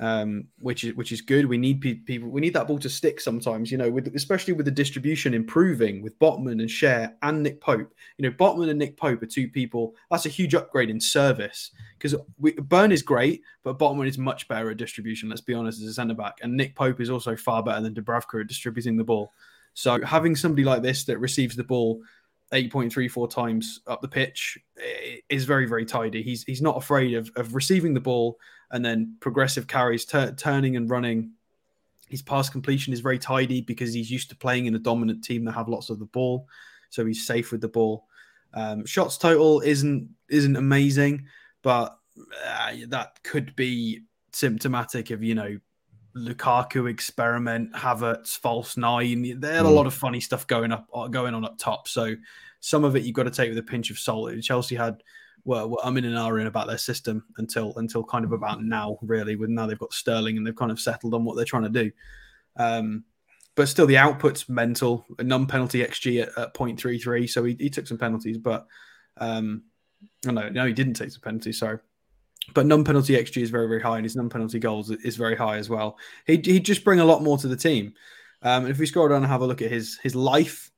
um, which is which is good. We need pe- people. We need that ball to stick sometimes. You know, with especially with the distribution improving with Botman and Schär and Nick Pope. You know, Botman and Nick Pope are two people. That's a huge upgrade in service because Burn is great, but Botman is much better at distribution. Let's be honest, as a centre back, and Nick Pope is also far better than Dubravka at distributing the ball. So having somebody like this that receives the ball 8.34 times up the pitch is very very tidy. He's he's not afraid of, of receiving the ball and then progressive carries, turning and running. His pass completion is very tidy because he's used to playing in a dominant team that have lots of the ball, so he's safe with the ball. Um, shots total isn't isn't amazing, but uh, that could be symptomatic of you know Lukaku experiment, Havertz false nine. They had a lot of funny stuff going up, uh, going on up top. So some of it you've got to take with a pinch of salt. Chelsea had, well, I'm in an hour in about their system until until kind of about now, really. With now they've got Sterling and they've kind of settled on what they're trying to do. Um, but still, the output's mental. A non-penalty xG at, at 0.33, so he, he took some penalties, but um, oh no, no, he didn't take some penalties. Sorry, but non-penalty xG is very, very high, and his non-penalty goals is very high as well. He he'd just bring a lot more to the team. Um, if we scroll down and have a look at his his life,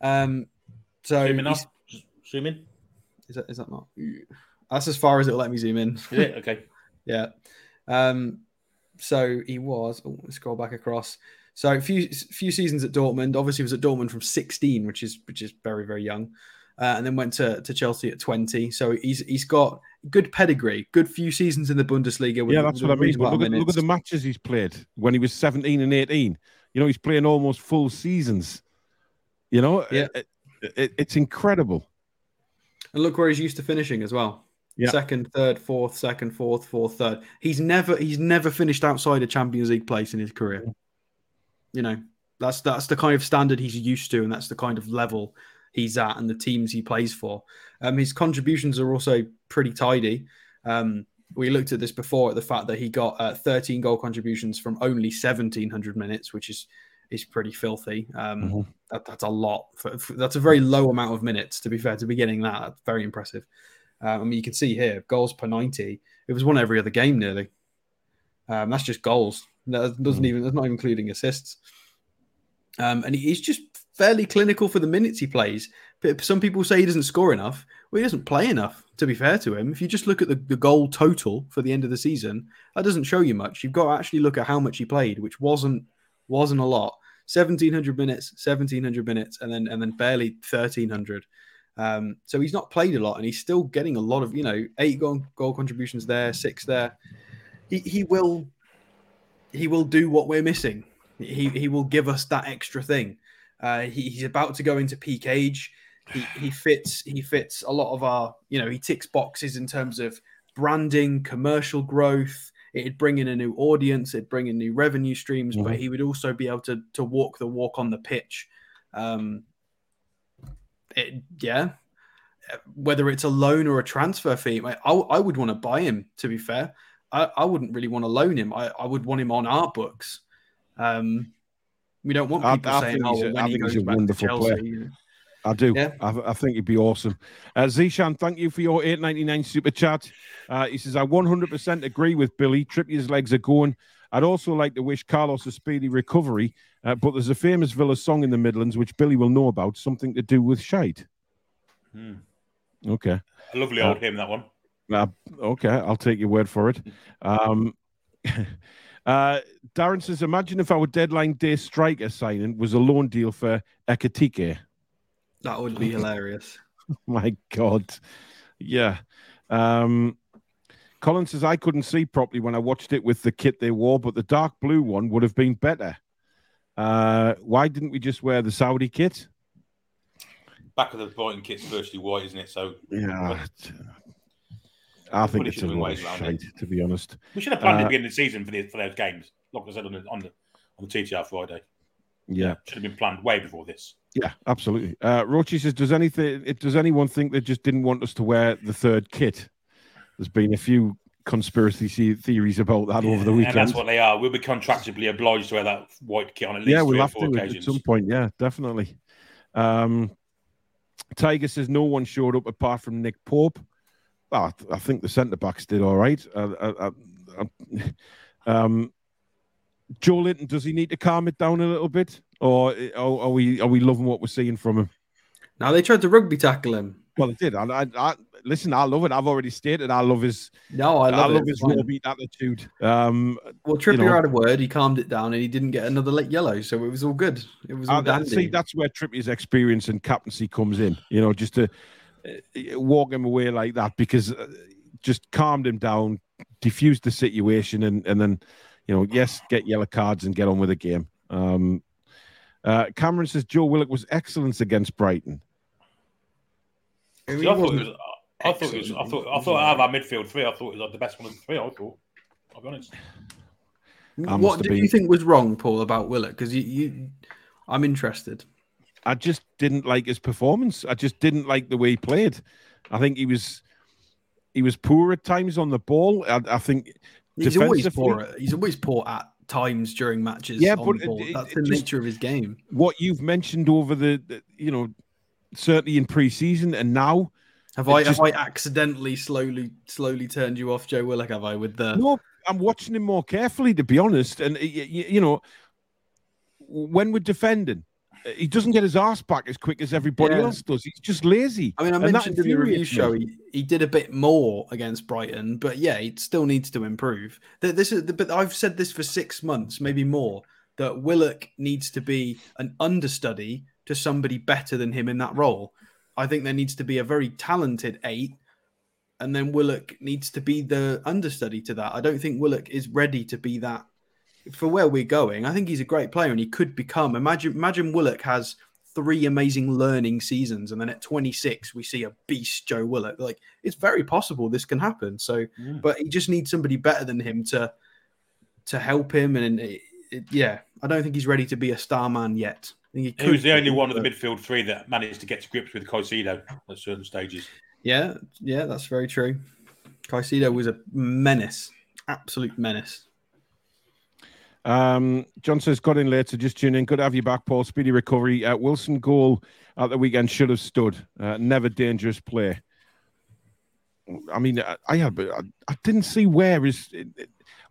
um, so Zoom in, off. zoom in. Is that is that not? That's as far as it'll let me zoom in. Is it okay? yeah. Um, so he was. Oh, scroll back across. So a few few seasons at Dortmund. Obviously, he was at Dortmund from 16, which is which is very very young uh, and then went to, to Chelsea at 20. So he's he's got good pedigree, good few seasons in the Bundesliga. With, yeah, that's what I mean. Look at, look at, the matches he's played when he was 17 and 18. You know, he's playing almost full seasons. You know, yeah. It, it, it's incredible. And look where he's used to finishing as well. Yeah. Second, third, fourth, second, fourth, fourth, third. He's never he's never finished outside a Champions League place in his career. You know, that's that's the kind of standard he's used to, and that's the kind of level he's at and the teams he plays for. Um, his contributions are also pretty tidy. Um, we looked at this before at the fact that he got uh, 13 goal contributions from only 1700 minutes, which is is pretty filthy. Um, mm-hmm. that, that's a lot. For, for, that's a very low amount of minutes. To be fair, to be getting that, that's very impressive. Um, I mean, you can see here goals per 90. It was one every other game nearly. Um, that's just goals. That doesn't mm-hmm. even. That's not even including assists. Um, and he's just fairly clinical for the minutes he plays. But some people say he doesn't score enough. Well, he doesn't play enough, to be fair to him. If you just look at the, the goal total for the end of the season, that doesn't show you much. You've got to actually look at how much he played, which wasn't wasn't a lot. 1700 minutes, 1700 minutes, and then and then barely 1300. Um, so he's not played a lot, and he's still getting a lot of you know eight goal, goal contributions there, six there. He he will he will do what we're missing. He he will give us that extra thing. Uh, he, he's about to go into peak age. He, he fits he fits a lot of our you know he ticks boxes in terms of branding, commercial growth. It'd bring in a new audience. It'd bring in new revenue streams, mm-hmm. but he would also be able to to walk the walk on the pitch. Um, it, yeah, whether it's a loan or a transfer fee, I, I would want to buy him. To be fair, I, I wouldn't really want to loan him. I, I would want him on our books. Um, we don't want people I, I saying, "Oh, when he goes back to Chelsea." Player. I do. Yeah. I, I, think it'd be awesome. Uh, Zishan, thank you for your eight ninety nine super chat. Uh, he says, "I one hundred percent agree with Billy. Trippier's legs are going. I'd also like to wish Carlos a speedy recovery, uh, but there's a famous Villa song in the Midlands which Billy will know about, something to do with shite." Hmm. Okay. A lovely old uh, hymn that one. Uh, okay, I'll take your word for it. Um, Uh, Darren says, imagine if our deadline day striker signing was a loan deal for Ekitike. That would be hilarious. My God. Yeah. Um, Colin says, I couldn't see properly when I watched it with the kit they wore, but the dark blue one would have been better. Uh, why didn't we just wear the Saudi kit? Back of the Brighton kit's virtually white, isn't it? So yeah, I think it's a lot of shade, to be honest. We should have planned uh, at the uh, beginning of the season for, the, for those games, like I said on the on the, on the TTR Friday. Yeah. should have been planned way before this. Yeah, absolutely. Uh, Rochi says, "Does anything? Does anyone think they just didn't want us to wear the third kit?" There's been a few conspiracy theories about that yeah, over the weekend. And that's what they are. We'll be contractually obliged to wear that white kit on at least yeah, we'll have to occasions. at some point. Yeah, definitely. Um, Tiger says no one showed up apart from Nick Pope. I, I think the centre backs did all right. Uh, um, Joelinton, does he need to calm it down a little bit, or, or are we are we loving what we're seeing from him? Now they tried to rugby tackle him. Well, they did. I, I, I, listen. I love it. I've already stated. I love his. No, I love, I love his raw beat attitude. Um, well, Trippier you know, had a word. He calmed it down, and he didn't get another late yellow, so it was all good. It was all dandy. See, that's where Trippier's experience and captaincy comes in. You know, just to uh, walk him away like that because uh, just calmed him down, diffused the situation, and and then you know, yes, get yellow cards and get on with the game. Um, uh, Cameron says Joe Willock was excellent against Brighton. I, thought was, I thought it was. I thought. I thought out of our midfield three, I thought it was like the best one of the three. I thought. I'll be honest. I what did been... you think was wrong, Paul, about Willock? Because you, you, I'm interested. I just didn't like his performance. I just didn't like the way he played. I think he was he was poor at times on the ball. I, I think he's always poor. He's always poor at times during matches. Yeah, but it, that's the just, nature of his game. What you've mentioned over the, the you know, certainly in pre-season and now. Have I just, have I accidentally slowly slowly turned you off, Joe Willock? Have I with the no? I'm watching him more carefully, to be honest. And you, you know, when we're defending, he doesn't get his ass back as quick as everybody yeah. else does. He's just lazy. I mean, I mentioned in the review show he, he did a bit more against Brighton, but yeah, he still needs to improve. This is, but I've said this for six months, maybe more, that Willock needs to be an understudy to somebody better than him in that role. I think there needs to be a very talented eight, and then Willock needs to be the understudy to that. I don't think Willock is ready to be that for where we're going, I think he's a great player and he could become. Imagine, imagine Willock has three amazing learning seasons, and then at 26 we see a beast Joe Willock. Like it's very possible this can happen. So, mm. but he just needs somebody better than him to to help him. And it, it, yeah, I don't think he's ready to be a star man yet. he, he was the only one of the midfield three that managed to get to grips with Caicedo at certain stages. Yeah, yeah, that's very true. Caicedo was a menace, absolute menace. Um, John says, got in late, so just tune in. Good to have you back, Paul. Speedy recovery. Uh, Wilson goal at the weekend should have stood. Uh, never dangerous play. I mean, I, I, I, I didn't see where is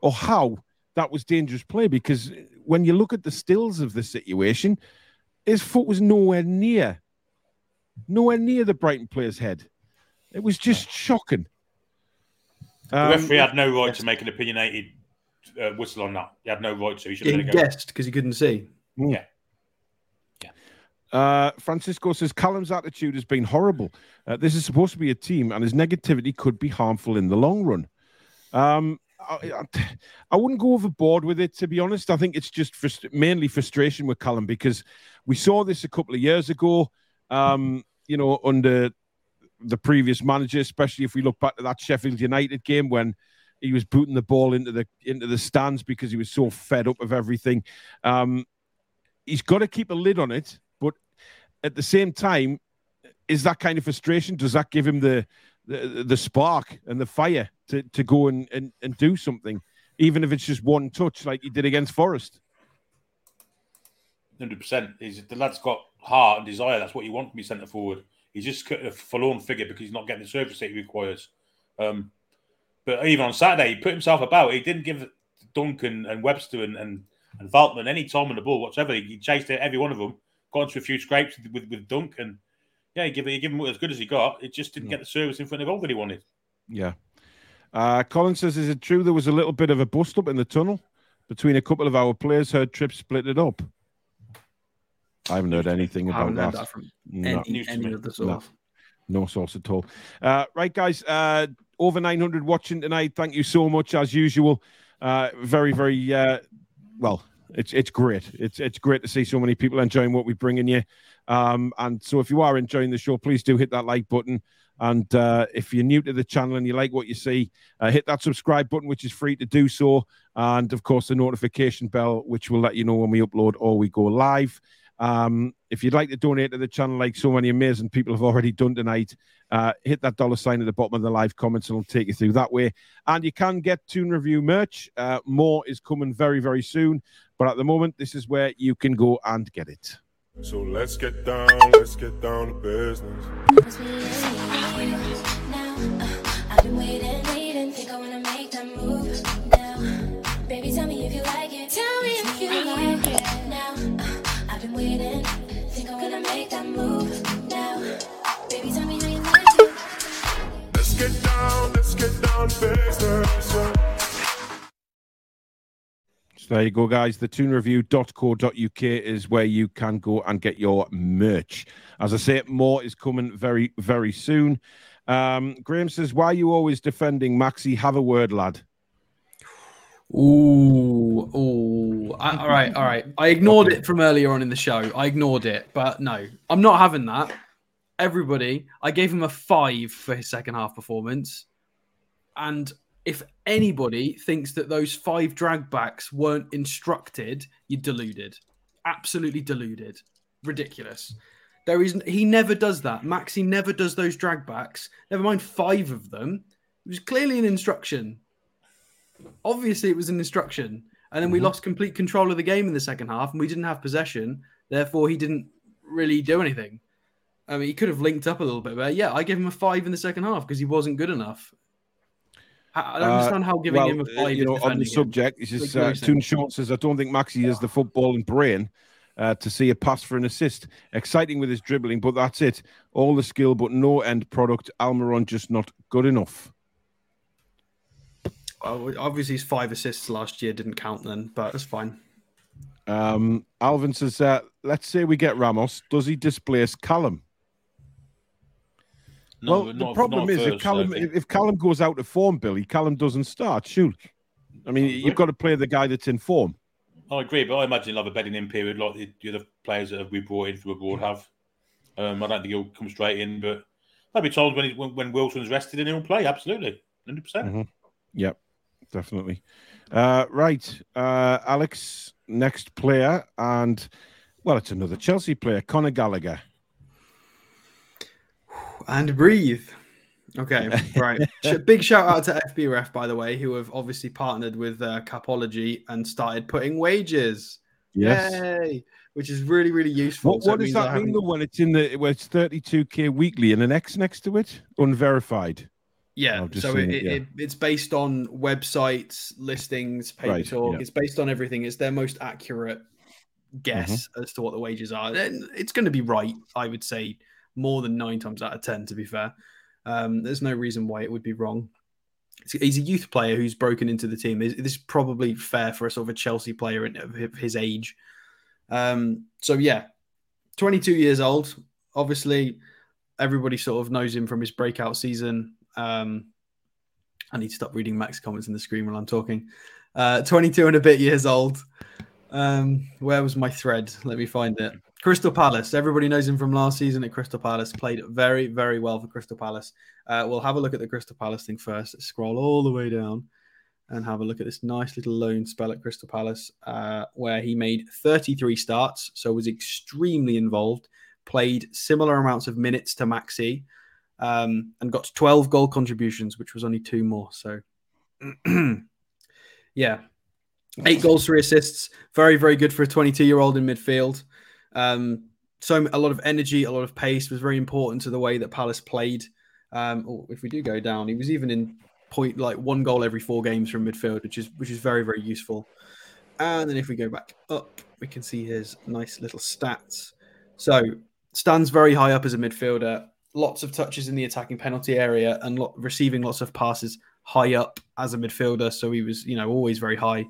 or how that was dangerous play because when you look at the stills of the situation, his foot was nowhere near, nowhere near the Brighton player's head. It was just shocking. The referee um, had no right to make an opinionated uh, whistle on that. He had no right to. He should have he guessed because he couldn't see. Yeah. Yeah. Uh, Francisco says Callum's attitude has been horrible. Uh, this is supposed to be a team, and his negativity could be harmful in the long run. Um, I, I, I, wouldn't go overboard with it, to be honest. I think it's just frust- mainly frustration with Callum because we saw this a couple of years ago, um, you know, under the previous manager, especially if we look back to that Sheffield United game when he was booting the ball into the into the stands because he was so fed up of everything. Um, he's got to keep a lid on it, but at the same time, is that kind of frustration? Does that give him the the, the spark and the fire to, to go and, and, and do something, even if it's just one touch like he did against Forest? Hundred percent. He's the lad's got heart and desire. That's what you want from your centre forward. He's just a forlorn figure because he's not getting the service that he requires. Um, but even on Saturday, he put himself about. He didn't give Duncan and Webster and, and, and Veltman any time on the ball whatsoever. He chased every one of them, got into a few scrapes with, with Duncan. Yeah, he gave, he gave him as good as he got. It just didn't yeah. get the service in front of all that he wanted. Yeah. Uh, Colin says, is it true there was a little bit of a bust up in the tunnel between a couple of our players? Heard Tripp split it up. I haven't heard anything about that. that. from no. any, any of the sort. No. no source at all. Uh, right, guys. Uh, over 900 watching tonight. Thank you so much, as usual. Uh, very, very uh, well. It's it's great. It's it's great to see so many people enjoying what we're bringing you. Um, and so, if you are enjoying the show, please do hit that like button. And uh, if you're new to the channel and you like what you see, uh, hit that subscribe button, which is free to do so. And of course, the notification bell, which will let you know when we upload or we go live. Um, if you'd like to donate to the channel, like so many amazing people have already done tonight, uh, hit that dollar sign at the bottom of the live comments and it'll take you through that way. And you can get Toon Review merch. Uh, more is coming very, very soon. But at the moment, this is where you can go and get it. So let's get down, let's get down to business. Waiting. Think I'm gonna make that move now. Baby, tell me how you like it. Let's get down, let's get down to business. So there you go, guys. The toonreview.co.uk is where you can go and get your merch. As I say, more is coming very, very soon. Um, Graham says, Why are you always defending Maxi? Have a word, lad. Ooh, ooh. I, all right, all right. I ignored it from earlier on in the show. I ignored it, but no, I'm not having that. everybody, I gave him a five for his second half performance. And if anybody thinks that those five drag backs weren't instructed, you're deluded. Absolutely deluded. Ridiculous. There is he never does that. Maxi never does those drag backs. Never mind five of them. It was clearly an instruction. Obviously, it was an instruction. And then we mm-hmm. lost complete control of the game in the second half, and we didn't have possession. Therefore, he didn't really do anything. I mean, he could have linked up a little bit, but yeah, I gave him a five in the second half because he wasn't good enough. I don't understand how giving uh, well, him a five. You know, on the subject, it's just uh, Toon Short says, "I don't think Maxi has the football and brain uh, to see a pass for an assist. Exciting with his dribbling, but that's it. All the skill, but no end product. Almiron just not good enough." Well, obviously, his five assists last year didn't count then, but that's fine. Um, Alvin says, uh, "Let's say we get Ramos. Does he displace Callum?" No, well, the problem is first, if Callum if Callum goes out of form, Billy, Callum doesn't start. Shoot, I mean, you've got to play the guy that's in form. I agree, but I imagine he'll have a bedding in period like the other players that we brought in from abroad have. Um, I don't think he'll come straight in, but there'll be times when, when, when Wilson's rested and he'll play. Absolutely, 100 percent. Mm-hmm. Yep, definitely. Uh, right, uh, Alex, next player, and well, it's another Chelsea player, Conor Gallagher and breathe. Okay, right. Big shout out to FBref, by the way, who have obviously partnered with uh, Capology and started putting wages. Yes. Yay! Which is really, really useful. What, so what does that mean having... when it's in the where it's 32k weekly and an X next to it? Unverified. Yeah, so it, it, yeah. It, it's based on websites, listings, paper right, talk. Yeah. It's based on everything. It's their most accurate guess mm-hmm. as to what the wages are. And it's going to be right, I would say, more than nine times out of ten. To be fair, um, there's no reason why it would be wrong. He's a youth player who's broken into the team. This is probably fair for a sort of a Chelsea player of his age. Um, so yeah, 22 years old. Obviously, everybody sort of knows him from his breakout season. Um, I need to stop reading Max comments in the screen while I'm talking. Uh, 22 and a bit years old. Um, where was my thread? Let me find it. Crystal Palace. Everybody knows him from last season at Crystal Palace. Played very, very well for Crystal Palace. Uh, we'll have a look at the Crystal Palace thing first. Let's scroll all the way down and have a look at this nice little loan spell at Crystal Palace, uh, where he made 33 starts, so was extremely involved. Played similar amounts of minutes to Maxi, um, and got 12 goal contributions, which was only two more. So, yeah, eight goals, three assists. Very, very good for a 22 year old in midfield. Um, so a lot of energy, a lot of pace was very important to the way that Palace played. Um, or if we do go down, he was even in point like one goal every four games from midfield, which is which is very very useful. And then if we go back up, we can see his nice little stats. So stands very high up as a midfielder, lots of touches in the attacking penalty area, and receiving lots of passes high up as a midfielder. So he was, you know, always very high.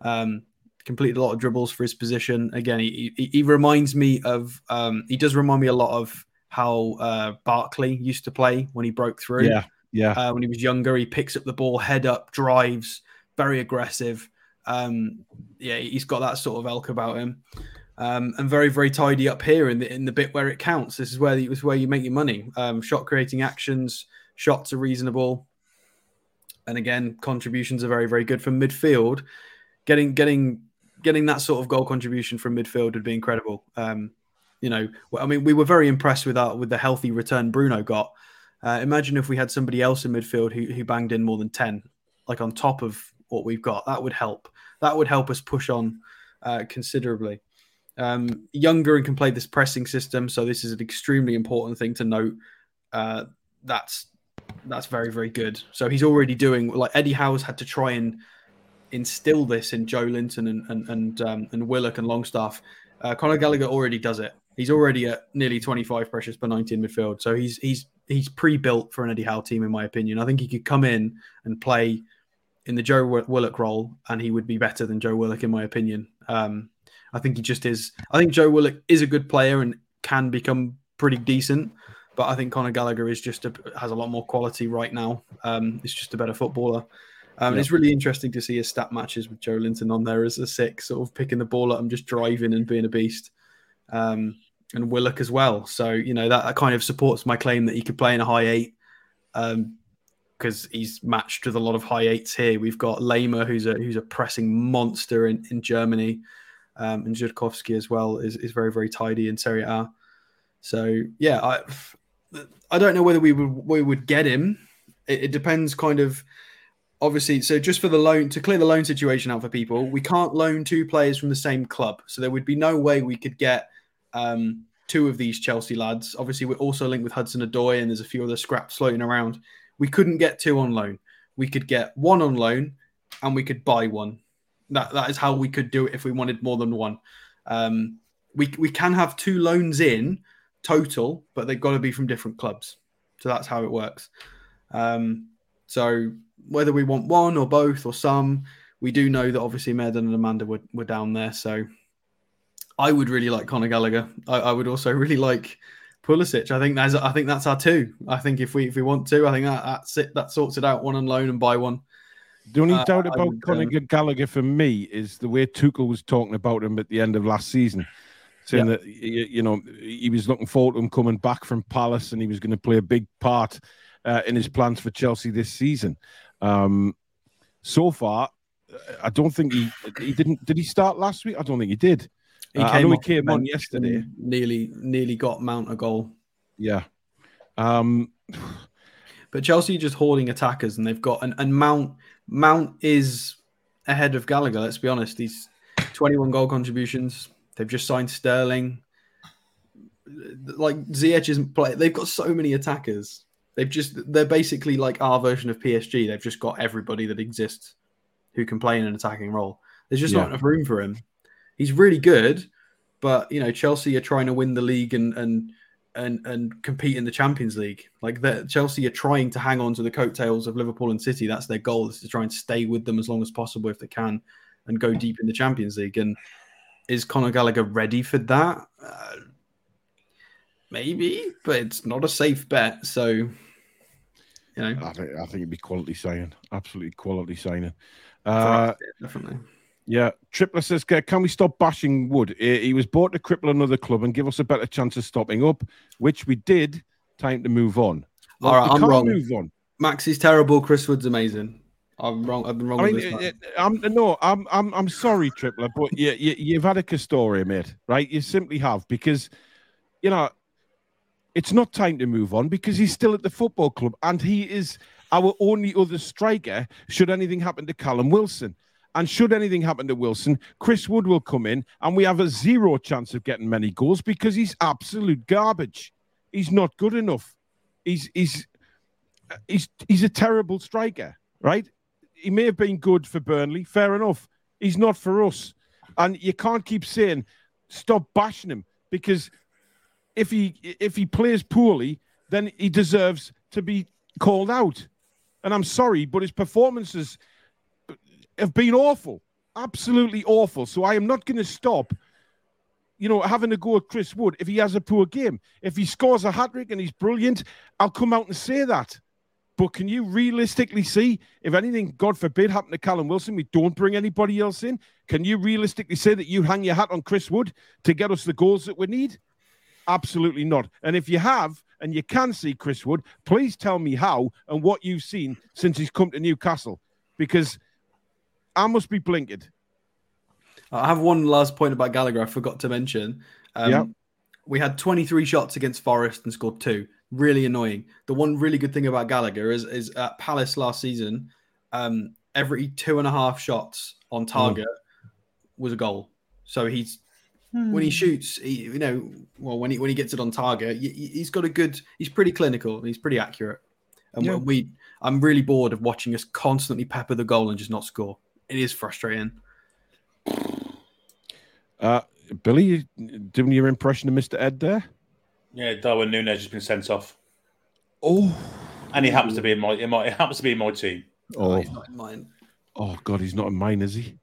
Um, completed a lot of dribbles for his position. Again, he, he, he reminds me of, um, he does remind me a lot of how uh, Barkley used to play when he broke through. Yeah. Yeah. Uh, when he was younger, he picks up the ball, head up, drives, very aggressive. Um, yeah, he's got that sort of elk about him. Um, and very, very tidy up here in the in the bit where it counts. This is where the, where you make your money. Um, shot creating actions, shots are reasonable, and again, contributions are very, very good from midfield. Getting getting getting that sort of goal contribution from midfield would be incredible. Um, you know, I mean, we were very impressed with that with the healthy return Bruno got. Uh, imagine if we had somebody else in midfield who, who banged in more than ten, like on top of what we've got. That would help. That would help us push on uh, considerably. Um, younger and can play this pressing system, so this is an extremely important thing to note. Uh, that's that's very very good. So he's already doing like Eddie Howe's had to try and instill this in Joelinton and and and, um, and Willock and Longstaff. Uh, Conor Gallagher already does it. He's already at nearly 25 pressures per 90 in midfield, so he's he's he's pre-built for an Eddie Howe team, in my opinion. I think he could come in and play in the Joe Willock role, and he would be better than Joe Willock, in my opinion. Um, I think he just is. I think Joe Willock is a good player and can become pretty decent, but I think Conor Gallagher is just a, has a lot more quality right now. Um, he's just a better footballer. Um. It's really interesting to see his stat matches with Joelinton on there as a six, sort of picking the ball up and just driving and being a beast. Um, and Willock as well. So you know that, that kind of supports my claim that he could play in a high eight. Um, because he's matched with a lot of high eights here. We've got Laimer, who's a who's a pressing monster in, in Germany, um, and Żurkowski as well is, is very very tidy in Serie A. So yeah, I I don't know whether we would we would get him. It, it, depends, kind of. Obviously, so just for the loan to clear the loan situation out for people, we can't loan two players from the same club. So there would be no way we could get um, two of these Chelsea lads. Obviously, we're also linked with Hudson Odoi, and there's a few other scraps floating around. We couldn't get two on loan. We could get one on loan, and we could buy one. That that is how we could do it if we wanted more than one. Um, we we can have two loans in total, but they've got to be from different clubs. So that's how it works. Um, so whether we want one or both or some, we do know that obviously Mehrdad and Amanda were, were down there. So I would really like Conor Gallagher. I, I would also really like Pulisic. I think that's I think that's our two. I think if we if we want to, I think that that's it. That sorts it out. One on loan and buy one. The only uh, doubt about would, Conor um, Gallagher for me is the way Tuchel was talking about him at the end of last season saying that you know he was looking forward to him coming back from Palace and he was going to play a big part uh, in his plans for Chelsea this season. Um, so far, I don't think he he didn't. Did he start last week? I don't think he did. He uh, came, he came on yesterday. Nearly, nearly got Mount a goal. Yeah. Um, but Chelsea just hoarding attackers, and they've got and, and Mount Mount is ahead of Gallagher. Let's be honest. He's 21 goal contributions, They've just signed Sterling. Like Ziyech isn't play. They've got so many attackers. They've just they're basically like our version of PSG. They've just got everybody that exists who can play in an attacking role. There's just yeah. not enough room for him. He's really good, but you know Chelsea are trying to win the league and and and and compete in the Champions League. Like that, Chelsea are trying to hang on to the coattails of Liverpool and City. That's their goal is to try and stay with them as long as possible if they can, and go deep in the Champions League. And is Conor Gallagher ready for that? Uh, maybe, but it's not a safe bet. So, you know, I think I think it'd be quality signing, absolutely quality signing. Uh, definitely. Yeah, Tripler says, "Can we stop bashing Wood? He was bought to cripple another club and give us a better chance of stopping up, which we did. Time to move on. All right, I'm wrong. Move on. Max is terrible. Chris Wood's amazing. I'm wrong. I've been wrong. I mean, I'm no, I'm I'm I'm sorry, Tripler, but you, you you've had a Castoria, mate. Right? You simply have because you know it's not time to move on because he's still at the football club and he is our only other striker. Should anything happen to Callum Wilson, and should anything happen to Wilson, Chris Wood will come in, and we have a zero chance of getting many goals because he's absolute garbage. He's not good enough. He's he's he's he's a terrible striker, right? he may have been good for Burnley. Fair enough. He's not for us. And you can't keep saying stop bashing him because if he if he plays poorly, then he deserves to be called out. And I'm sorry, but his performances have been awful, absolutely awful. So I am not going to stop, you know, having to go at Chris Wood if he has a poor game. If he scores a hat trick and he's brilliant, I'll come out and say that. But can you realistically see if anything, God forbid, happened to Callum Wilson, we don't bring anybody else in? Can you realistically say that you hang your hat on Chris Wood to get us the goals that we need? Absolutely not. And if you have, and you can see Chris Wood, please tell me how and what you've seen since he's come to Newcastle, because I must be blinkered. I have one last point about Gallagher I forgot to mention. Um, yeah. We had 23 shots against Forest and scored two really annoying. The one really good thing about Gallagher is is at Palace last season, um, every two and a half shots on hmm. target mm. was a goal. So he's mm. when he shoots, he, you know, well when he when he gets it on target, he, has got a good. He's pretty clinical. He's pretty accurate. And yeah. we, I'm really bored of watching us constantly pepper the goal and just not score. It is frustrating. Uh, Billy, doing your impression of Mr. Ed there? Yeah, Darwin Nunez has been sent off. Oh, and he happens to be in my, in my, happens to be in my team. Oh, oh he's not in mine. Oh God, he's not in mine, is he?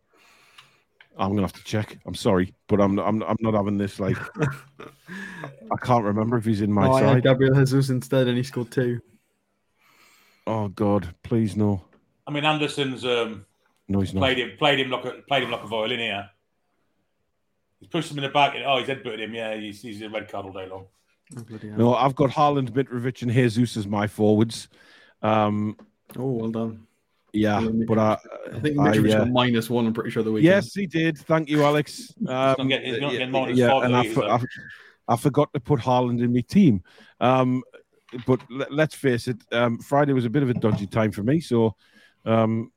I'm gonna have to check. I'm sorry, but I'm not, I'm I'm not having this. Like, I can't remember if he's in my oh, side. Gabriel Jesus instead, and he scored two. Oh God, please no. I mean, Andersen's um, no, he's played not. him, played him like a played him like a violin here. He's pushed him in the back. And, oh, he's headbutted him. Yeah, he's, he's a red card all day long. Oh, no, I've got Haaland, Mitrovic, and Jesus as my forwards. Um, oh, well done. Yeah, but I, I think Mitrovic I, uh, got minus one. I'm pretty sure the weekend. Yes, he did. Thank you, Alex. Um, get, yeah, yeah and I, for, I, I, forgot to put Haaland in my team. Um, but let, us face it, um, Friday was a bit of a dodgy time for me. So, um,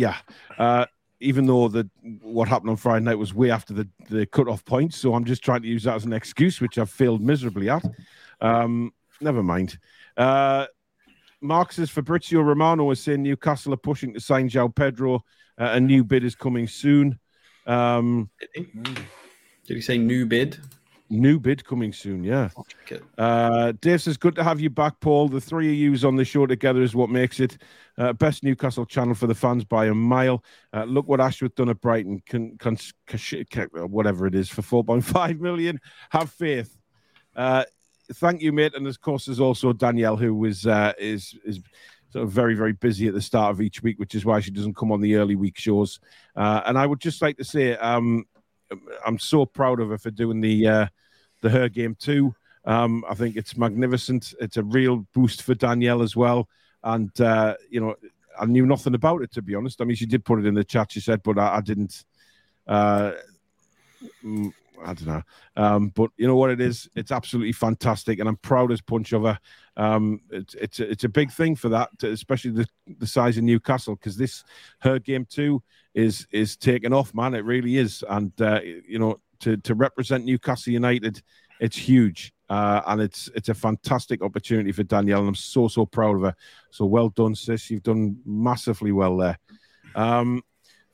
yeah, uh, even though the what happened on Friday night was way after the the cut off point, so I'm just trying to use that as an excuse, which I've failed miserably at. Um, never mind. Uh, Mark says Fabrizio Romano is saying Newcastle are pushing to sign João Pedro. Uh, a new bid is coming soon. Um, Did he say new bid? New bid coming soon, yeah. Uh, Dave says, good to have you back, Paul. The three of yous on the show together is what makes it. Uh, best Newcastle channel for the fans by a mile. Uh, look what Ashworth done at Brighton, can, can, can, whatever it is, for 4.5 million. Have faith. Uh, thank you, mate. And of course, there's also Danielle, who was uh, is is sort of very very busy at the start of each week, which is why she doesn't come on the early week shows. Uh, and I would just like to say, um, I'm so proud of her for doing the uh, the her game too. Um, I think it's magnificent. It's a real boost for Danielle as well. And uh, you know, I knew nothing about it to be honest. I mean, she did put it in the chat. She said, but I, I didn't. Uh, I don't know. Um, but you know what it is? It's absolutely fantastic, and I'm proud as punch of her. Um, it's it's a, it's a big thing for that, especially the the size of Newcastle, because this her game too is is taking off, man. It really is, and uh, you know to to represent Newcastle United, it's huge. Uh, and it's it's a fantastic opportunity for Danielle, and I'm so so proud of her. So well done, sis. You've done massively well there. Um,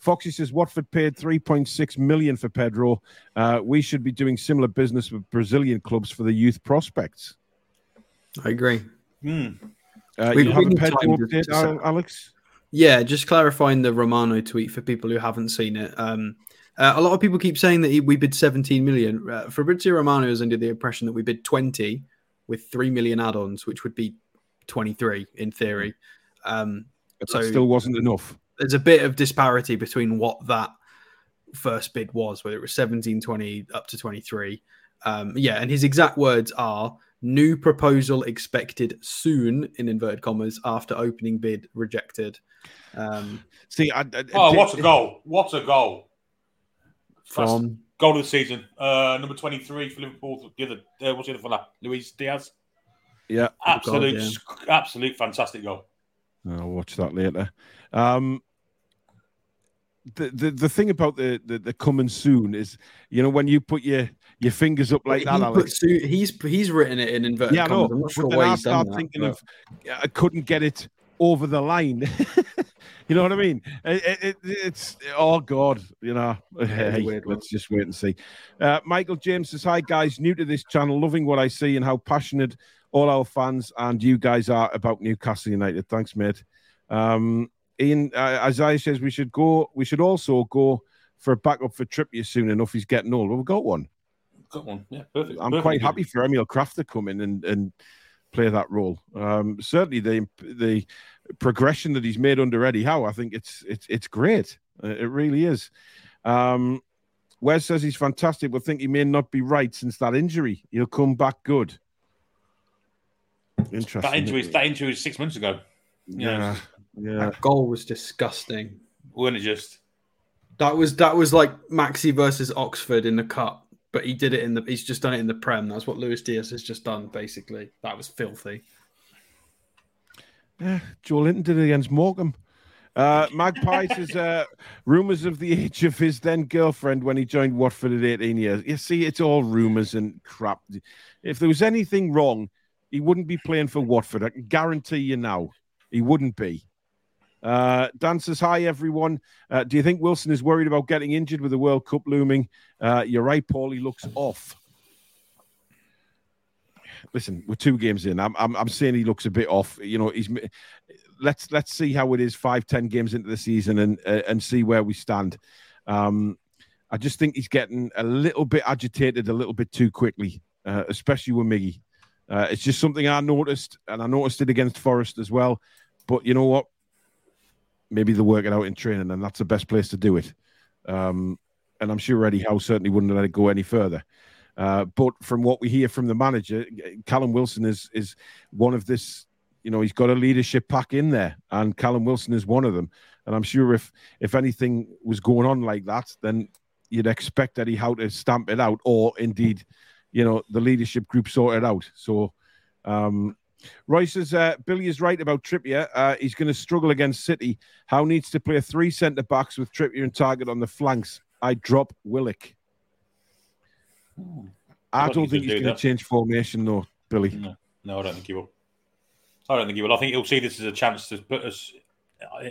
Foxy says Watford paid 3.6 million for Pedro. Uh, we should be doing similar business with Brazilian clubs for the youth prospects. I agree. Hmm. Uh, we, you have a Pedro update, Alex? Yeah, just clarifying the Romano tweet for people who haven't seen it. Um, uh, a lot of people keep saying that he, we bid 17 million. Uh, Fabrizio Romano is under the impression that we bid 20 with 3 million add ons, which would be 23 in theory. Um, so still wasn't enough. There's a bit of disparity between what that first bid was, whether it was 17, 20 up to 23. Um, yeah, and his exact words are new proposal expected soon, in inverted commas, after opening bid rejected. Um, See, I, I, oh, what a goal! What a goal! from goal of the season. Uh, number twenty three for Liverpool. The other, uh, what's the other fella? Luis Diaz. Yeah, absolute, God, yeah. absolute, fantastic goal. I'll watch that later. Um, the, the the thing about the, the, the coming soon is, you know, when you put your your fingers up like that, Alex, he's he's written it in inverted yeah, commas. No, I'm not sure why done that, thinking but... of I couldn't get it over the line. you know what I mean? It, it, it's oh god, you know. Hey, let's just wait and see. Uh, Michael James says, "Hi guys, new to this channel, loving what I see and how passionate all our fans and you guys are about Newcastle United. Thanks, mate." Um, Ian uh, Isaiah says we should go. We should also go for a backup for Trippier soon enough. He's getting old. Well, we've got one. Got one. Yeah, perfect. I'm perfect. quite happy for Emil Krafth to come in and and play that role. Um, certainly, the the progression that he's made under Eddie Howe, I think it's it's it's great. Uh, it really is. Um, Wes says he's fantastic, but think he may not be right since that injury. He'll come back good. Interesting. That injury, that injury was six months ago. Yeah, yeah. Yeah. That goal was disgusting. Wasn't it just? That was that was like Maxi versus Oxford in the cup but he did it in the. He's just done it in the Prem. That's what Luis Diaz has just done. Basically, that was filthy. Yeah, Joelinton did it against Morecambe. Uh, Magpie says uh, rumors of the age of his then girlfriend when he joined Watford at 18 years. You see, it's all rumors and crap. If there was anything wrong, he wouldn't be playing for Watford. I can guarantee you now, he wouldn't be. Uh, Dan says, Hi, everyone. Uh, do you think Wilson is worried about getting injured with the World Cup looming? Uh, you're right, Paul. He looks off. Listen, we're two games in. I'm, I'm, I'm saying he looks a bit off. You know, he's. Let's let's see how it is five, ten games into the season and uh, and see where we stand. Um, I just think he's getting a little bit agitated, a little bit too quickly, uh, especially with Miggy. Uh, it's just something I noticed, and I noticed it against Forest as well. But you know what? Maybe they'll work it out in training, and that's the best place to do it. Um, and I'm sure Eddie Howe certainly wouldn't let it go any further. Uh, but from what we hear from the manager, Callum Wilson is is one of this. You know, he's got a leadership pack in there, and Callum Wilson is one of them. And I'm sure if if anything was going on like that, then you'd expect Eddie Howe to stamp it out, or indeed, you know, the leadership group sort it out. So, um, Roy says uh, Billy is right about Trippier. Uh, he's going to struggle against City. Howe needs to play three centre backs with Trippier and Targett on the flanks. I drop Willock. I don't think he's going to change formation, though, Billy. No. no, I don't think he will. I don't think he will. I think he'll see this as a chance to put us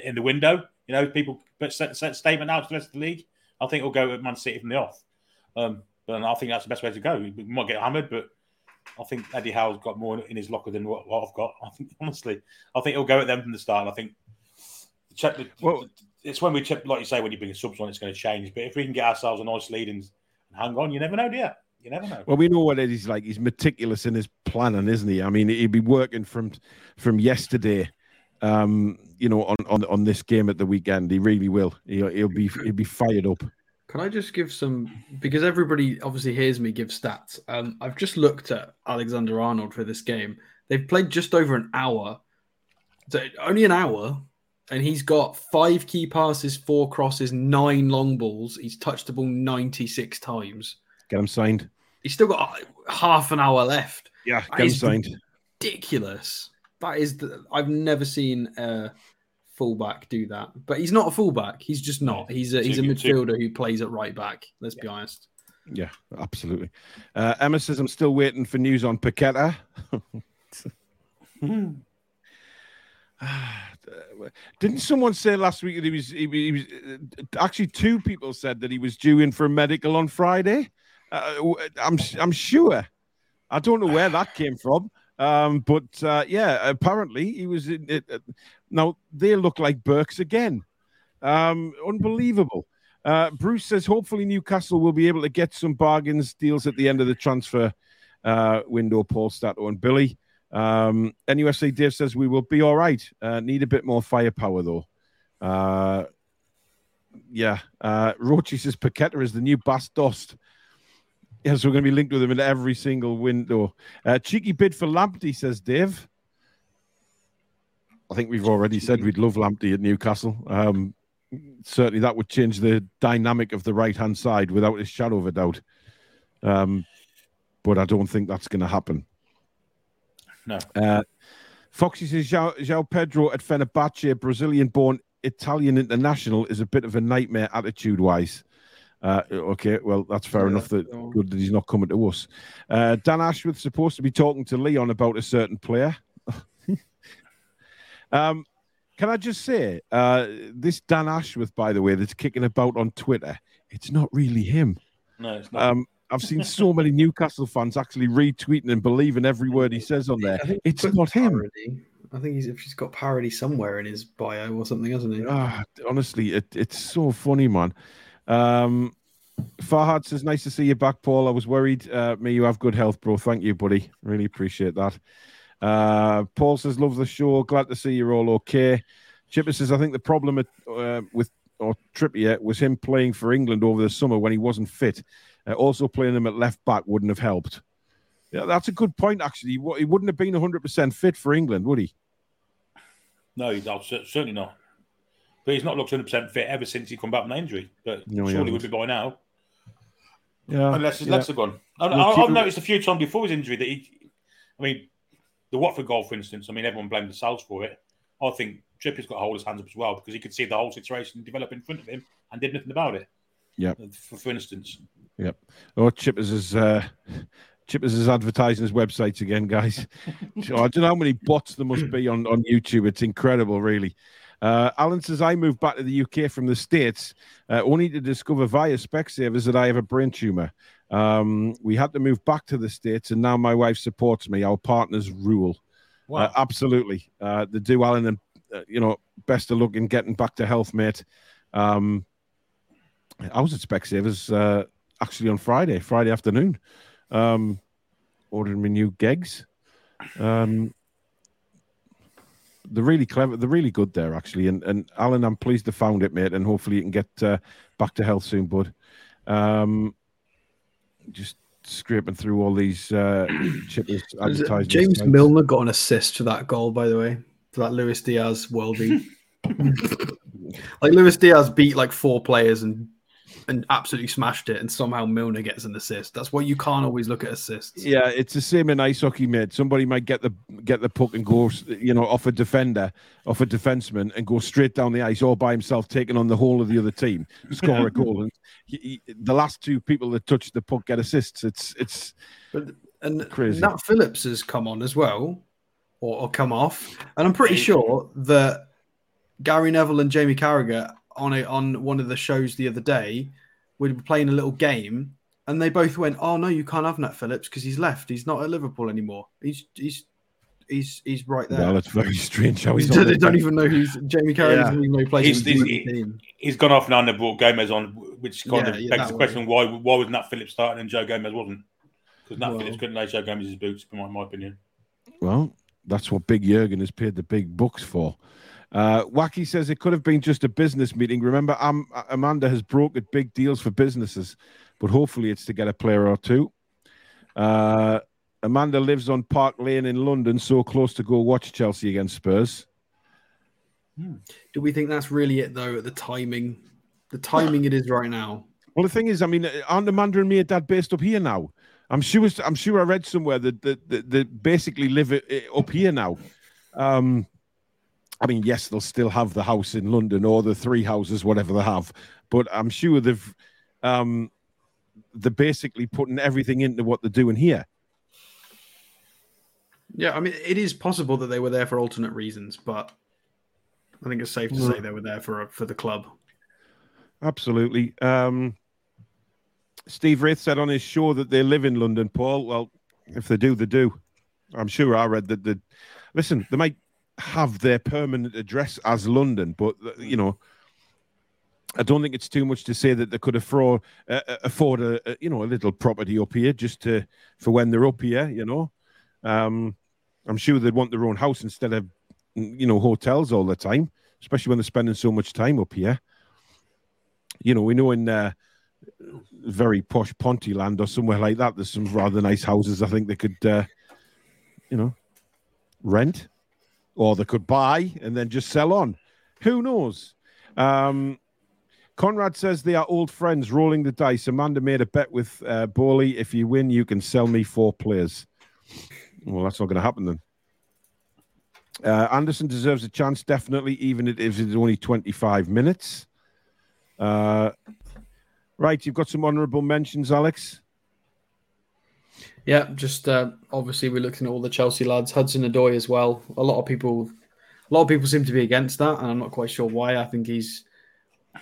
in the window. You know, people put set, set statement out to the rest of the league. I think he'll go at Man City from the off. Um, but I think that's the best way to go. We might get hammered, but I think Eddie Howe's got more in his locker than what, what I've got. I think honestly, I think he'll go at them from the start. I think check the, well, it's when we check, like you say, when you bring a subs on, it's going to change. But if we can get ourselves a nice lead and, and hang on, you never know, do you? You never know. Well, we know what Eddie's like. He's meticulous in his planning, isn't he? I mean, he'd be working from from yesterday um, you know, on, on on this game at the weekend. He really will. He'll, he'll be he'll be fired up. Can I just give some because everybody obviously hears me give stats. Um, I've just looked at Alexander Arnold for this game. They've played just over an hour, so only an hour, and he's got five key passes, four crosses, nine long balls. He's touched the ball ninety six times. Get him signed. He's still got half an hour left. Yeah, get him signed. Ridiculous. That is, the, I've never seen a fullback do that. But he's not a fullback. He's just not. He's a he's a midfielder who plays at right back. Let's be honest. Yeah, absolutely. Uh, Emma says I'm still waiting for news on Paqueta. Didn't someone say last week that he was, he, he was actually two people said that he was due in for a medical on Friday? Uh, I'm I'm sure. I don't know where that came from. Um, but uh, yeah, apparently he was in it. Uh, now they look like Burks again. Um, unbelievable. Uh, Bruce says hopefully Newcastle will be able to get some bargains deals at the end of the transfer uh, window. Paul Stato and Billy. Um, NUSA Dave says we will be all right. Uh, need a bit more firepower though. Uh, yeah. Uh, Rochi says Paqueta is the new Bas Dost. Yes, we're going to be linked with him in every single window. Uh, cheeky bid for Lamptey, says Dave. I think we've already said we'd love Lamptey at Newcastle. Um, certainly, that would change the dynamic of the right hand side without a shadow of a doubt. Um, but I don't think that's going to happen. No. Uh, Foxy says João, Pedro at Fenerbahce, Brazilian born Italian international, is a bit of a nightmare attitude wise. Uh, okay, well, that's fair yeah, enough. That good that he's not coming to us. Uh, Dan Ashworth supposed to be talking to Leon about a certain player. um, can I just say, uh, this Dan Ashworth, by the way, that's kicking about on Twitter, it's not really him. No, it's not. Um, I've seen so many Newcastle fans actually retweeting and believing every word he says on there. It's not parody. him. I think he's if he's got parody somewhere in his bio or something, hasn't he? Ah, honestly, it, it's so funny, man. Um, Farhad says, "Nice to see you back, Paul. I was worried. Uh, may you have good health, bro. Thank you, buddy. Really appreciate that." Uh, Paul says, "Love the show. Glad to see you're all okay." Chipper says, "I think the problem at, uh, with or Trippier was him playing for England over the summer when he wasn't fit. Uh, also, playing him at left back wouldn't have helped." Yeah, that's a good point. Actually, he wouldn't have been 100 percent fit for England, would he? No, he's certainly not. But he's not looked 100% fit ever since he come back from an injury. But no, surely he would be by now. Yeah. Unless his yeah. legs are gone. I, we'll I've noticed a few times before his injury that he, I mean, the Watford goal, for instance, I mean, everyone blamed the Sal's for it. I think Trippier's got to hold his hands up as well because he could see the whole situation develop in front of him and did nothing about it. Yeah. For, for instance. Yep. Oh, Chippers is uh, Chippers is advertising his websites again, guys. I don't know how many bots there must be on, on YouTube. It's incredible, really. Uh, Alan says, I moved back to the UK from the States uh, only to discover via Specsavers that I have a brain tumor. Um, we had to move back to the States, and now my wife supports me. Our partners rule. Wow. Uh, absolutely. Uh, the do, Alan, and, uh, you know, best of luck in getting back to health, mate. Um, I was at Specsavers uh, actually on Friday, Friday afternoon, um, ordering me new gigs. Um, they're really clever. They're really good there, actually. And and Alan, I'm pleased to found it, mate. And hopefully you can get uh, back to health soon, bud. Um, just scraping through all these uh, chippers advertisements. James Milner got an assist for that goal, by the way, for that Luis Diaz worldie. like Luis Diaz beat like four players and and absolutely smashed it, and somehow Milner gets an assist. That's why you can't always look at assists. Yeah, it's the same in ice hockey, mate. Somebody might get the get the puck and go, you know, off a defender, off a defenseman, and go straight down the ice all by himself, taking on the whole of the other team, score a goal. And he, he, the last two people that touch the puck get assists. It's it's but, and crazy. Nat Phillips has come on as well, or, or come off, and I'm pretty sure that Gary Neville and Jamie Carragher on a, on one of the shows the other day. We were playing a little game, and they both went, "Oh no, you can't have Nat Phillips because he's left. He's not at Liverpool anymore. He's he's he's he's right there." Well, it's very strange how he's. They don't even know who's Jamie Carragher. Yeah. Even know he's, he's, he, he's gone off now and they brought Gomez on, which kind yeah, of begs the question: why why was Nat Phillips starting and Joe Gomez wasn't? Because Nat well, Phillips couldn't lay Joe Gomez's boots, in my, my opinion. Well, that's what Big Jurgen has paid the big bucks for. Uh, Wacky says it could have been just a business meeting. Remember, Am- Amanda has brokered big deals for businesses, but hopefully it's to get a player or two. Uh, Amanda lives on Park Lane in London, so close to go watch Chelsea against Spurs. Hmm. Do we think that's really it, though, at the timing? The timing it is right now. Well, the thing is, I mean, aren't Amanda and Mehrdad based up here now? I'm sure. I'm sure I read somewhere that that, that, that basically live up here now. Um, I mean, yes, they'll still have the house in London or the three houses, whatever they have, but I'm sure they've um, they're basically putting everything into what they're doing here. Yeah, I mean, it is possible that they were there for alternate reasons, but I think it's safe to say they were there for for the club. Absolutely. Um, Steve Wraith said on his show that they live in London. Paul, well, if they do, they do. I'm sure I read that. The listen, they might have their permanent address as London, but uh, you know, I don't think it's too much to say that they could afford uh, uh, afford a, a, you know a little property up here just to for when they're up here. You know, um, I'm sure they'd want their own house instead of you know hotels all the time, especially when they're spending so much time up here. You know, we know in uh, very posh Ponteland or somewhere like that, there's some rather nice houses. I think they could, uh, you know, rent or they could buy and then just sell on. Who knows? Um, Conrad says they are old friends rolling the dice. Amanda made a bet with uh, Boehly. If you win, you can sell me four players. Well, that's not going to happen then. Uh, Anderson deserves a chance, definitely, even if it's only 25 minutes. Uh, right, you've got some honourable mentions, Alex. Yeah, just uh, obviously we're looking at all the Chelsea lads, Hudson Odoi as well. A lot of people, a lot of people seem to be against that, and I'm not quite sure why. I think he's,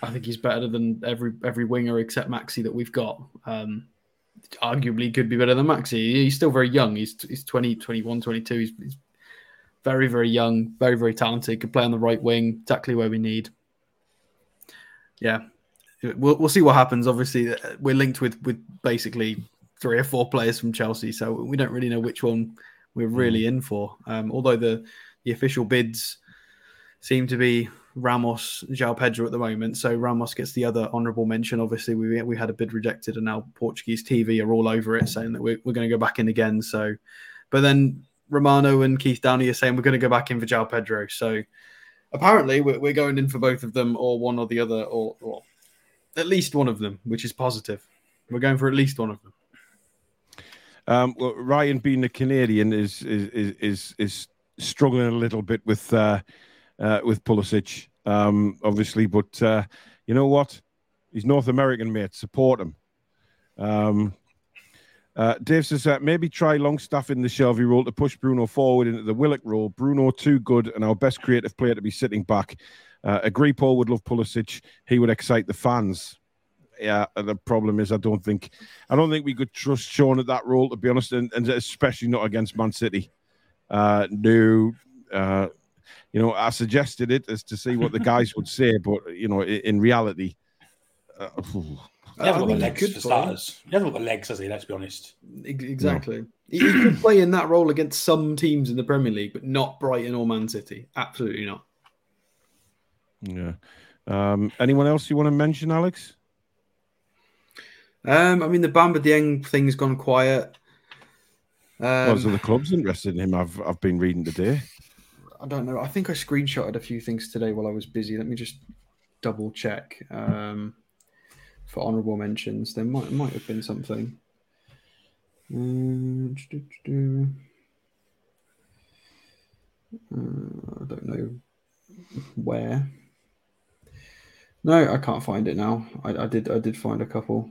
I think he's better than every every winger except Maxi that we've got. Um, arguably could be better than Maxi. He's still very young. He's he's 20, 21, 22. He's, he's very very young, very very talented. Could play on the right wing, exactly where we need. Yeah, we'll we'll see what happens. Obviously, we're linked with with basically three or four players from Chelsea, so we don't really know which one we're really mm. in for. Um, although the the official bids seem to be Ramos, João Pedro at the moment. So Ramos gets the other honourable mention. Obviously, we we had a bid rejected, and now Portuguese TV are all over it, saying that we're, we're going to go back in again. So, but then Romano and Keith Downie are saying we're going to go back in for João Pedro. So apparently, we're, we're going in for both of them, or one or the other, or, or at least one of them, which is positive. We're going for at least one of them. Um, well, Ryan being a Canadian is is is is struggling a little bit with uh, uh, with Pulisic, um, obviously, but uh, you know what? He's North American, mate. Support him. Um, uh, Dave says uh, maybe try Longstaff in the Shelvey role to push Bruno forward into the Willock role. Bruno too good and our best creative player to be sitting back. Uh, agree, Paul would love Pulisic. He would excite the fans yeah, the problem is I don't think I don't think we could trust Sean at that role to be honest, and, and especially not against Man City. Uh, no, uh, you know, I suggested it as to see what the guys would say, but you know, in, in reality, uh, he hasn't got the legs for starters. He hasn't got the legs, has he? Let's be honest. Exactly. No. He, he could play in that role against some teams in the Premier League, but not Brighton or Man City. Absolutely not. Yeah. Um, anyone else you want to mention, Alex? Um, I mean, the Bamba Dieng thing's gone quiet. Um, well, so the club's interested in him. I've I've been reading today. I don't know. I think I screenshotted a few things today while I was busy. Let me just double check um, for honourable mentions. There might might have been something. Uh, I don't know where. No, I can't find it now. I, I did I did find a couple.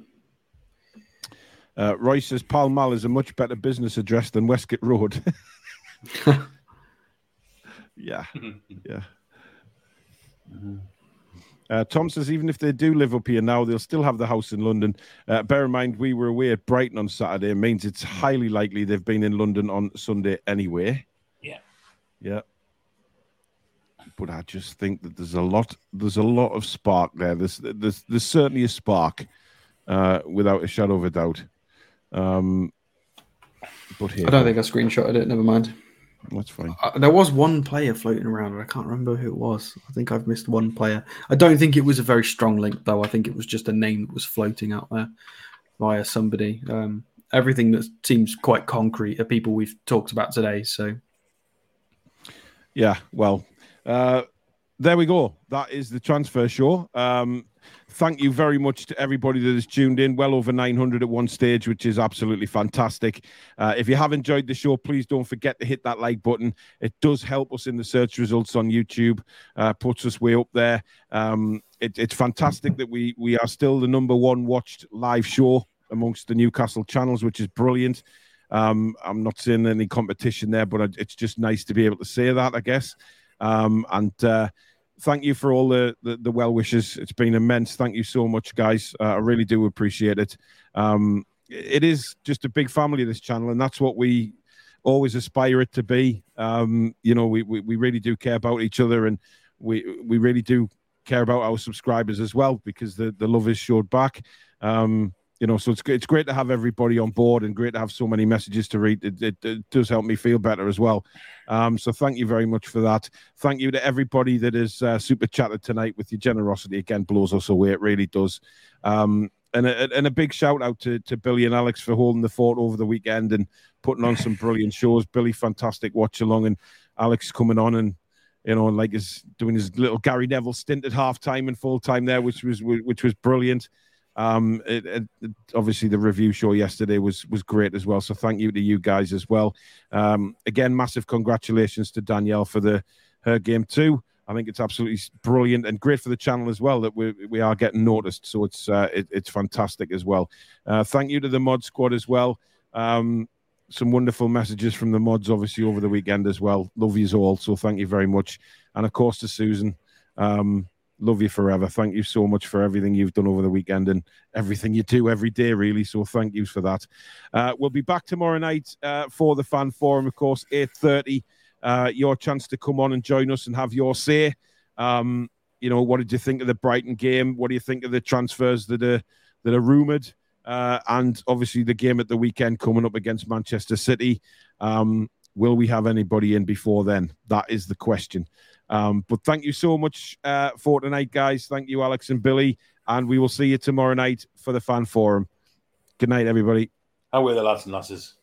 Uh, Roy says Pall Mall is a much better business address than Westgate Road. yeah, yeah. Uh, Tom says even if they do live up here now, they'll still have the house in London. Uh, bear in mind, we were away at Brighton on Saturday. It means it's highly likely they've been in London on Sunday anyway. Yeah, yeah. But I just think that there's a lot, there's a lot of spark there. There's, there's, there's certainly a spark, uh, without a shadow of a doubt. Um, but here, I don't think I screenshotted it. Never mind. That's fine. Uh, there was one player floating around, and I can't remember who it was. I think I've missed one player. I don't think it was a very strong link, though. I think it was just a name that was floating out there via somebody. Um, everything that seems quite concrete are people we've talked about today. So, yeah, well, uh, there we go. That is the transfer show. Um, thank you very much to everybody that has tuned in. Well over 900 at one stage, which is absolutely fantastic. Uh, if you have enjoyed the show, please don't forget to hit that like button. It does help us in the search results on YouTube, uh, puts us way up there. Um, it, it's fantastic that we we are still the number one watched live show amongst the Newcastle channels, which is brilliant. Um, I'm not seeing any competition there, but it's just nice to be able to say that, I guess. Um, and uh, thank you for all the, the, the, well wishes. It's been immense. Thank you so much, guys. Uh, I really do appreciate it. Um, it is just a big family, this channel, and that's what we always aspire it to be. Um, you know, we, we, we really do care about each other, and we we really do care about our subscribers as well because the, the love is showed back. Um, you know, so it's it's great to have everybody on board and great to have so many messages to read. It, it, it does help me feel better as well. Um, so thank you very much for that. Thank you to everybody that is uh, super chatted tonight with your generosity. Again, blows us away. It really does. Um, and a, and a big shout out to, to Billy and Alex for holding the fort over the weekend and putting on some brilliant shows. Billy, fantastic watch along, and Alex coming on and you know, like is doing his little Gary Neville stint at half time and full time there, which was which was brilliant. Um, it, it, obviously the review show yesterday was was great as well. So thank you to you guys as well. Um, again, massive congratulations to Danielle for the her game too. I think it's absolutely brilliant and great for the channel as well that we we are getting noticed. So it's uh, it, it's fantastic as well. Uh, thank you to the mod squad as well. Um, some wonderful messages from the mods obviously over the weekend as well. Love you all. So thank you very much, and of course to Susan. Um, love you forever. Thank you so much for everything you've done over the weekend and everything you do every day, really. So thank you for that. Uh, we'll be back tomorrow night uh, for the fan forum, of course, eight thirty. Uh, your chance to come on and join us and have your say. Um, you know, what did you think of the Brighton game? What do you think of the transfers that are that are rumored? Uh, and obviously the game at the weekend coming up against Manchester City. Um, will we have anybody in before then? That is the question. Um, but thank you so much uh, for tonight, guys. Thank you, Alex and Billy. And we will see you tomorrow night for the fan forum. Good night, everybody. How are the lads and lasses?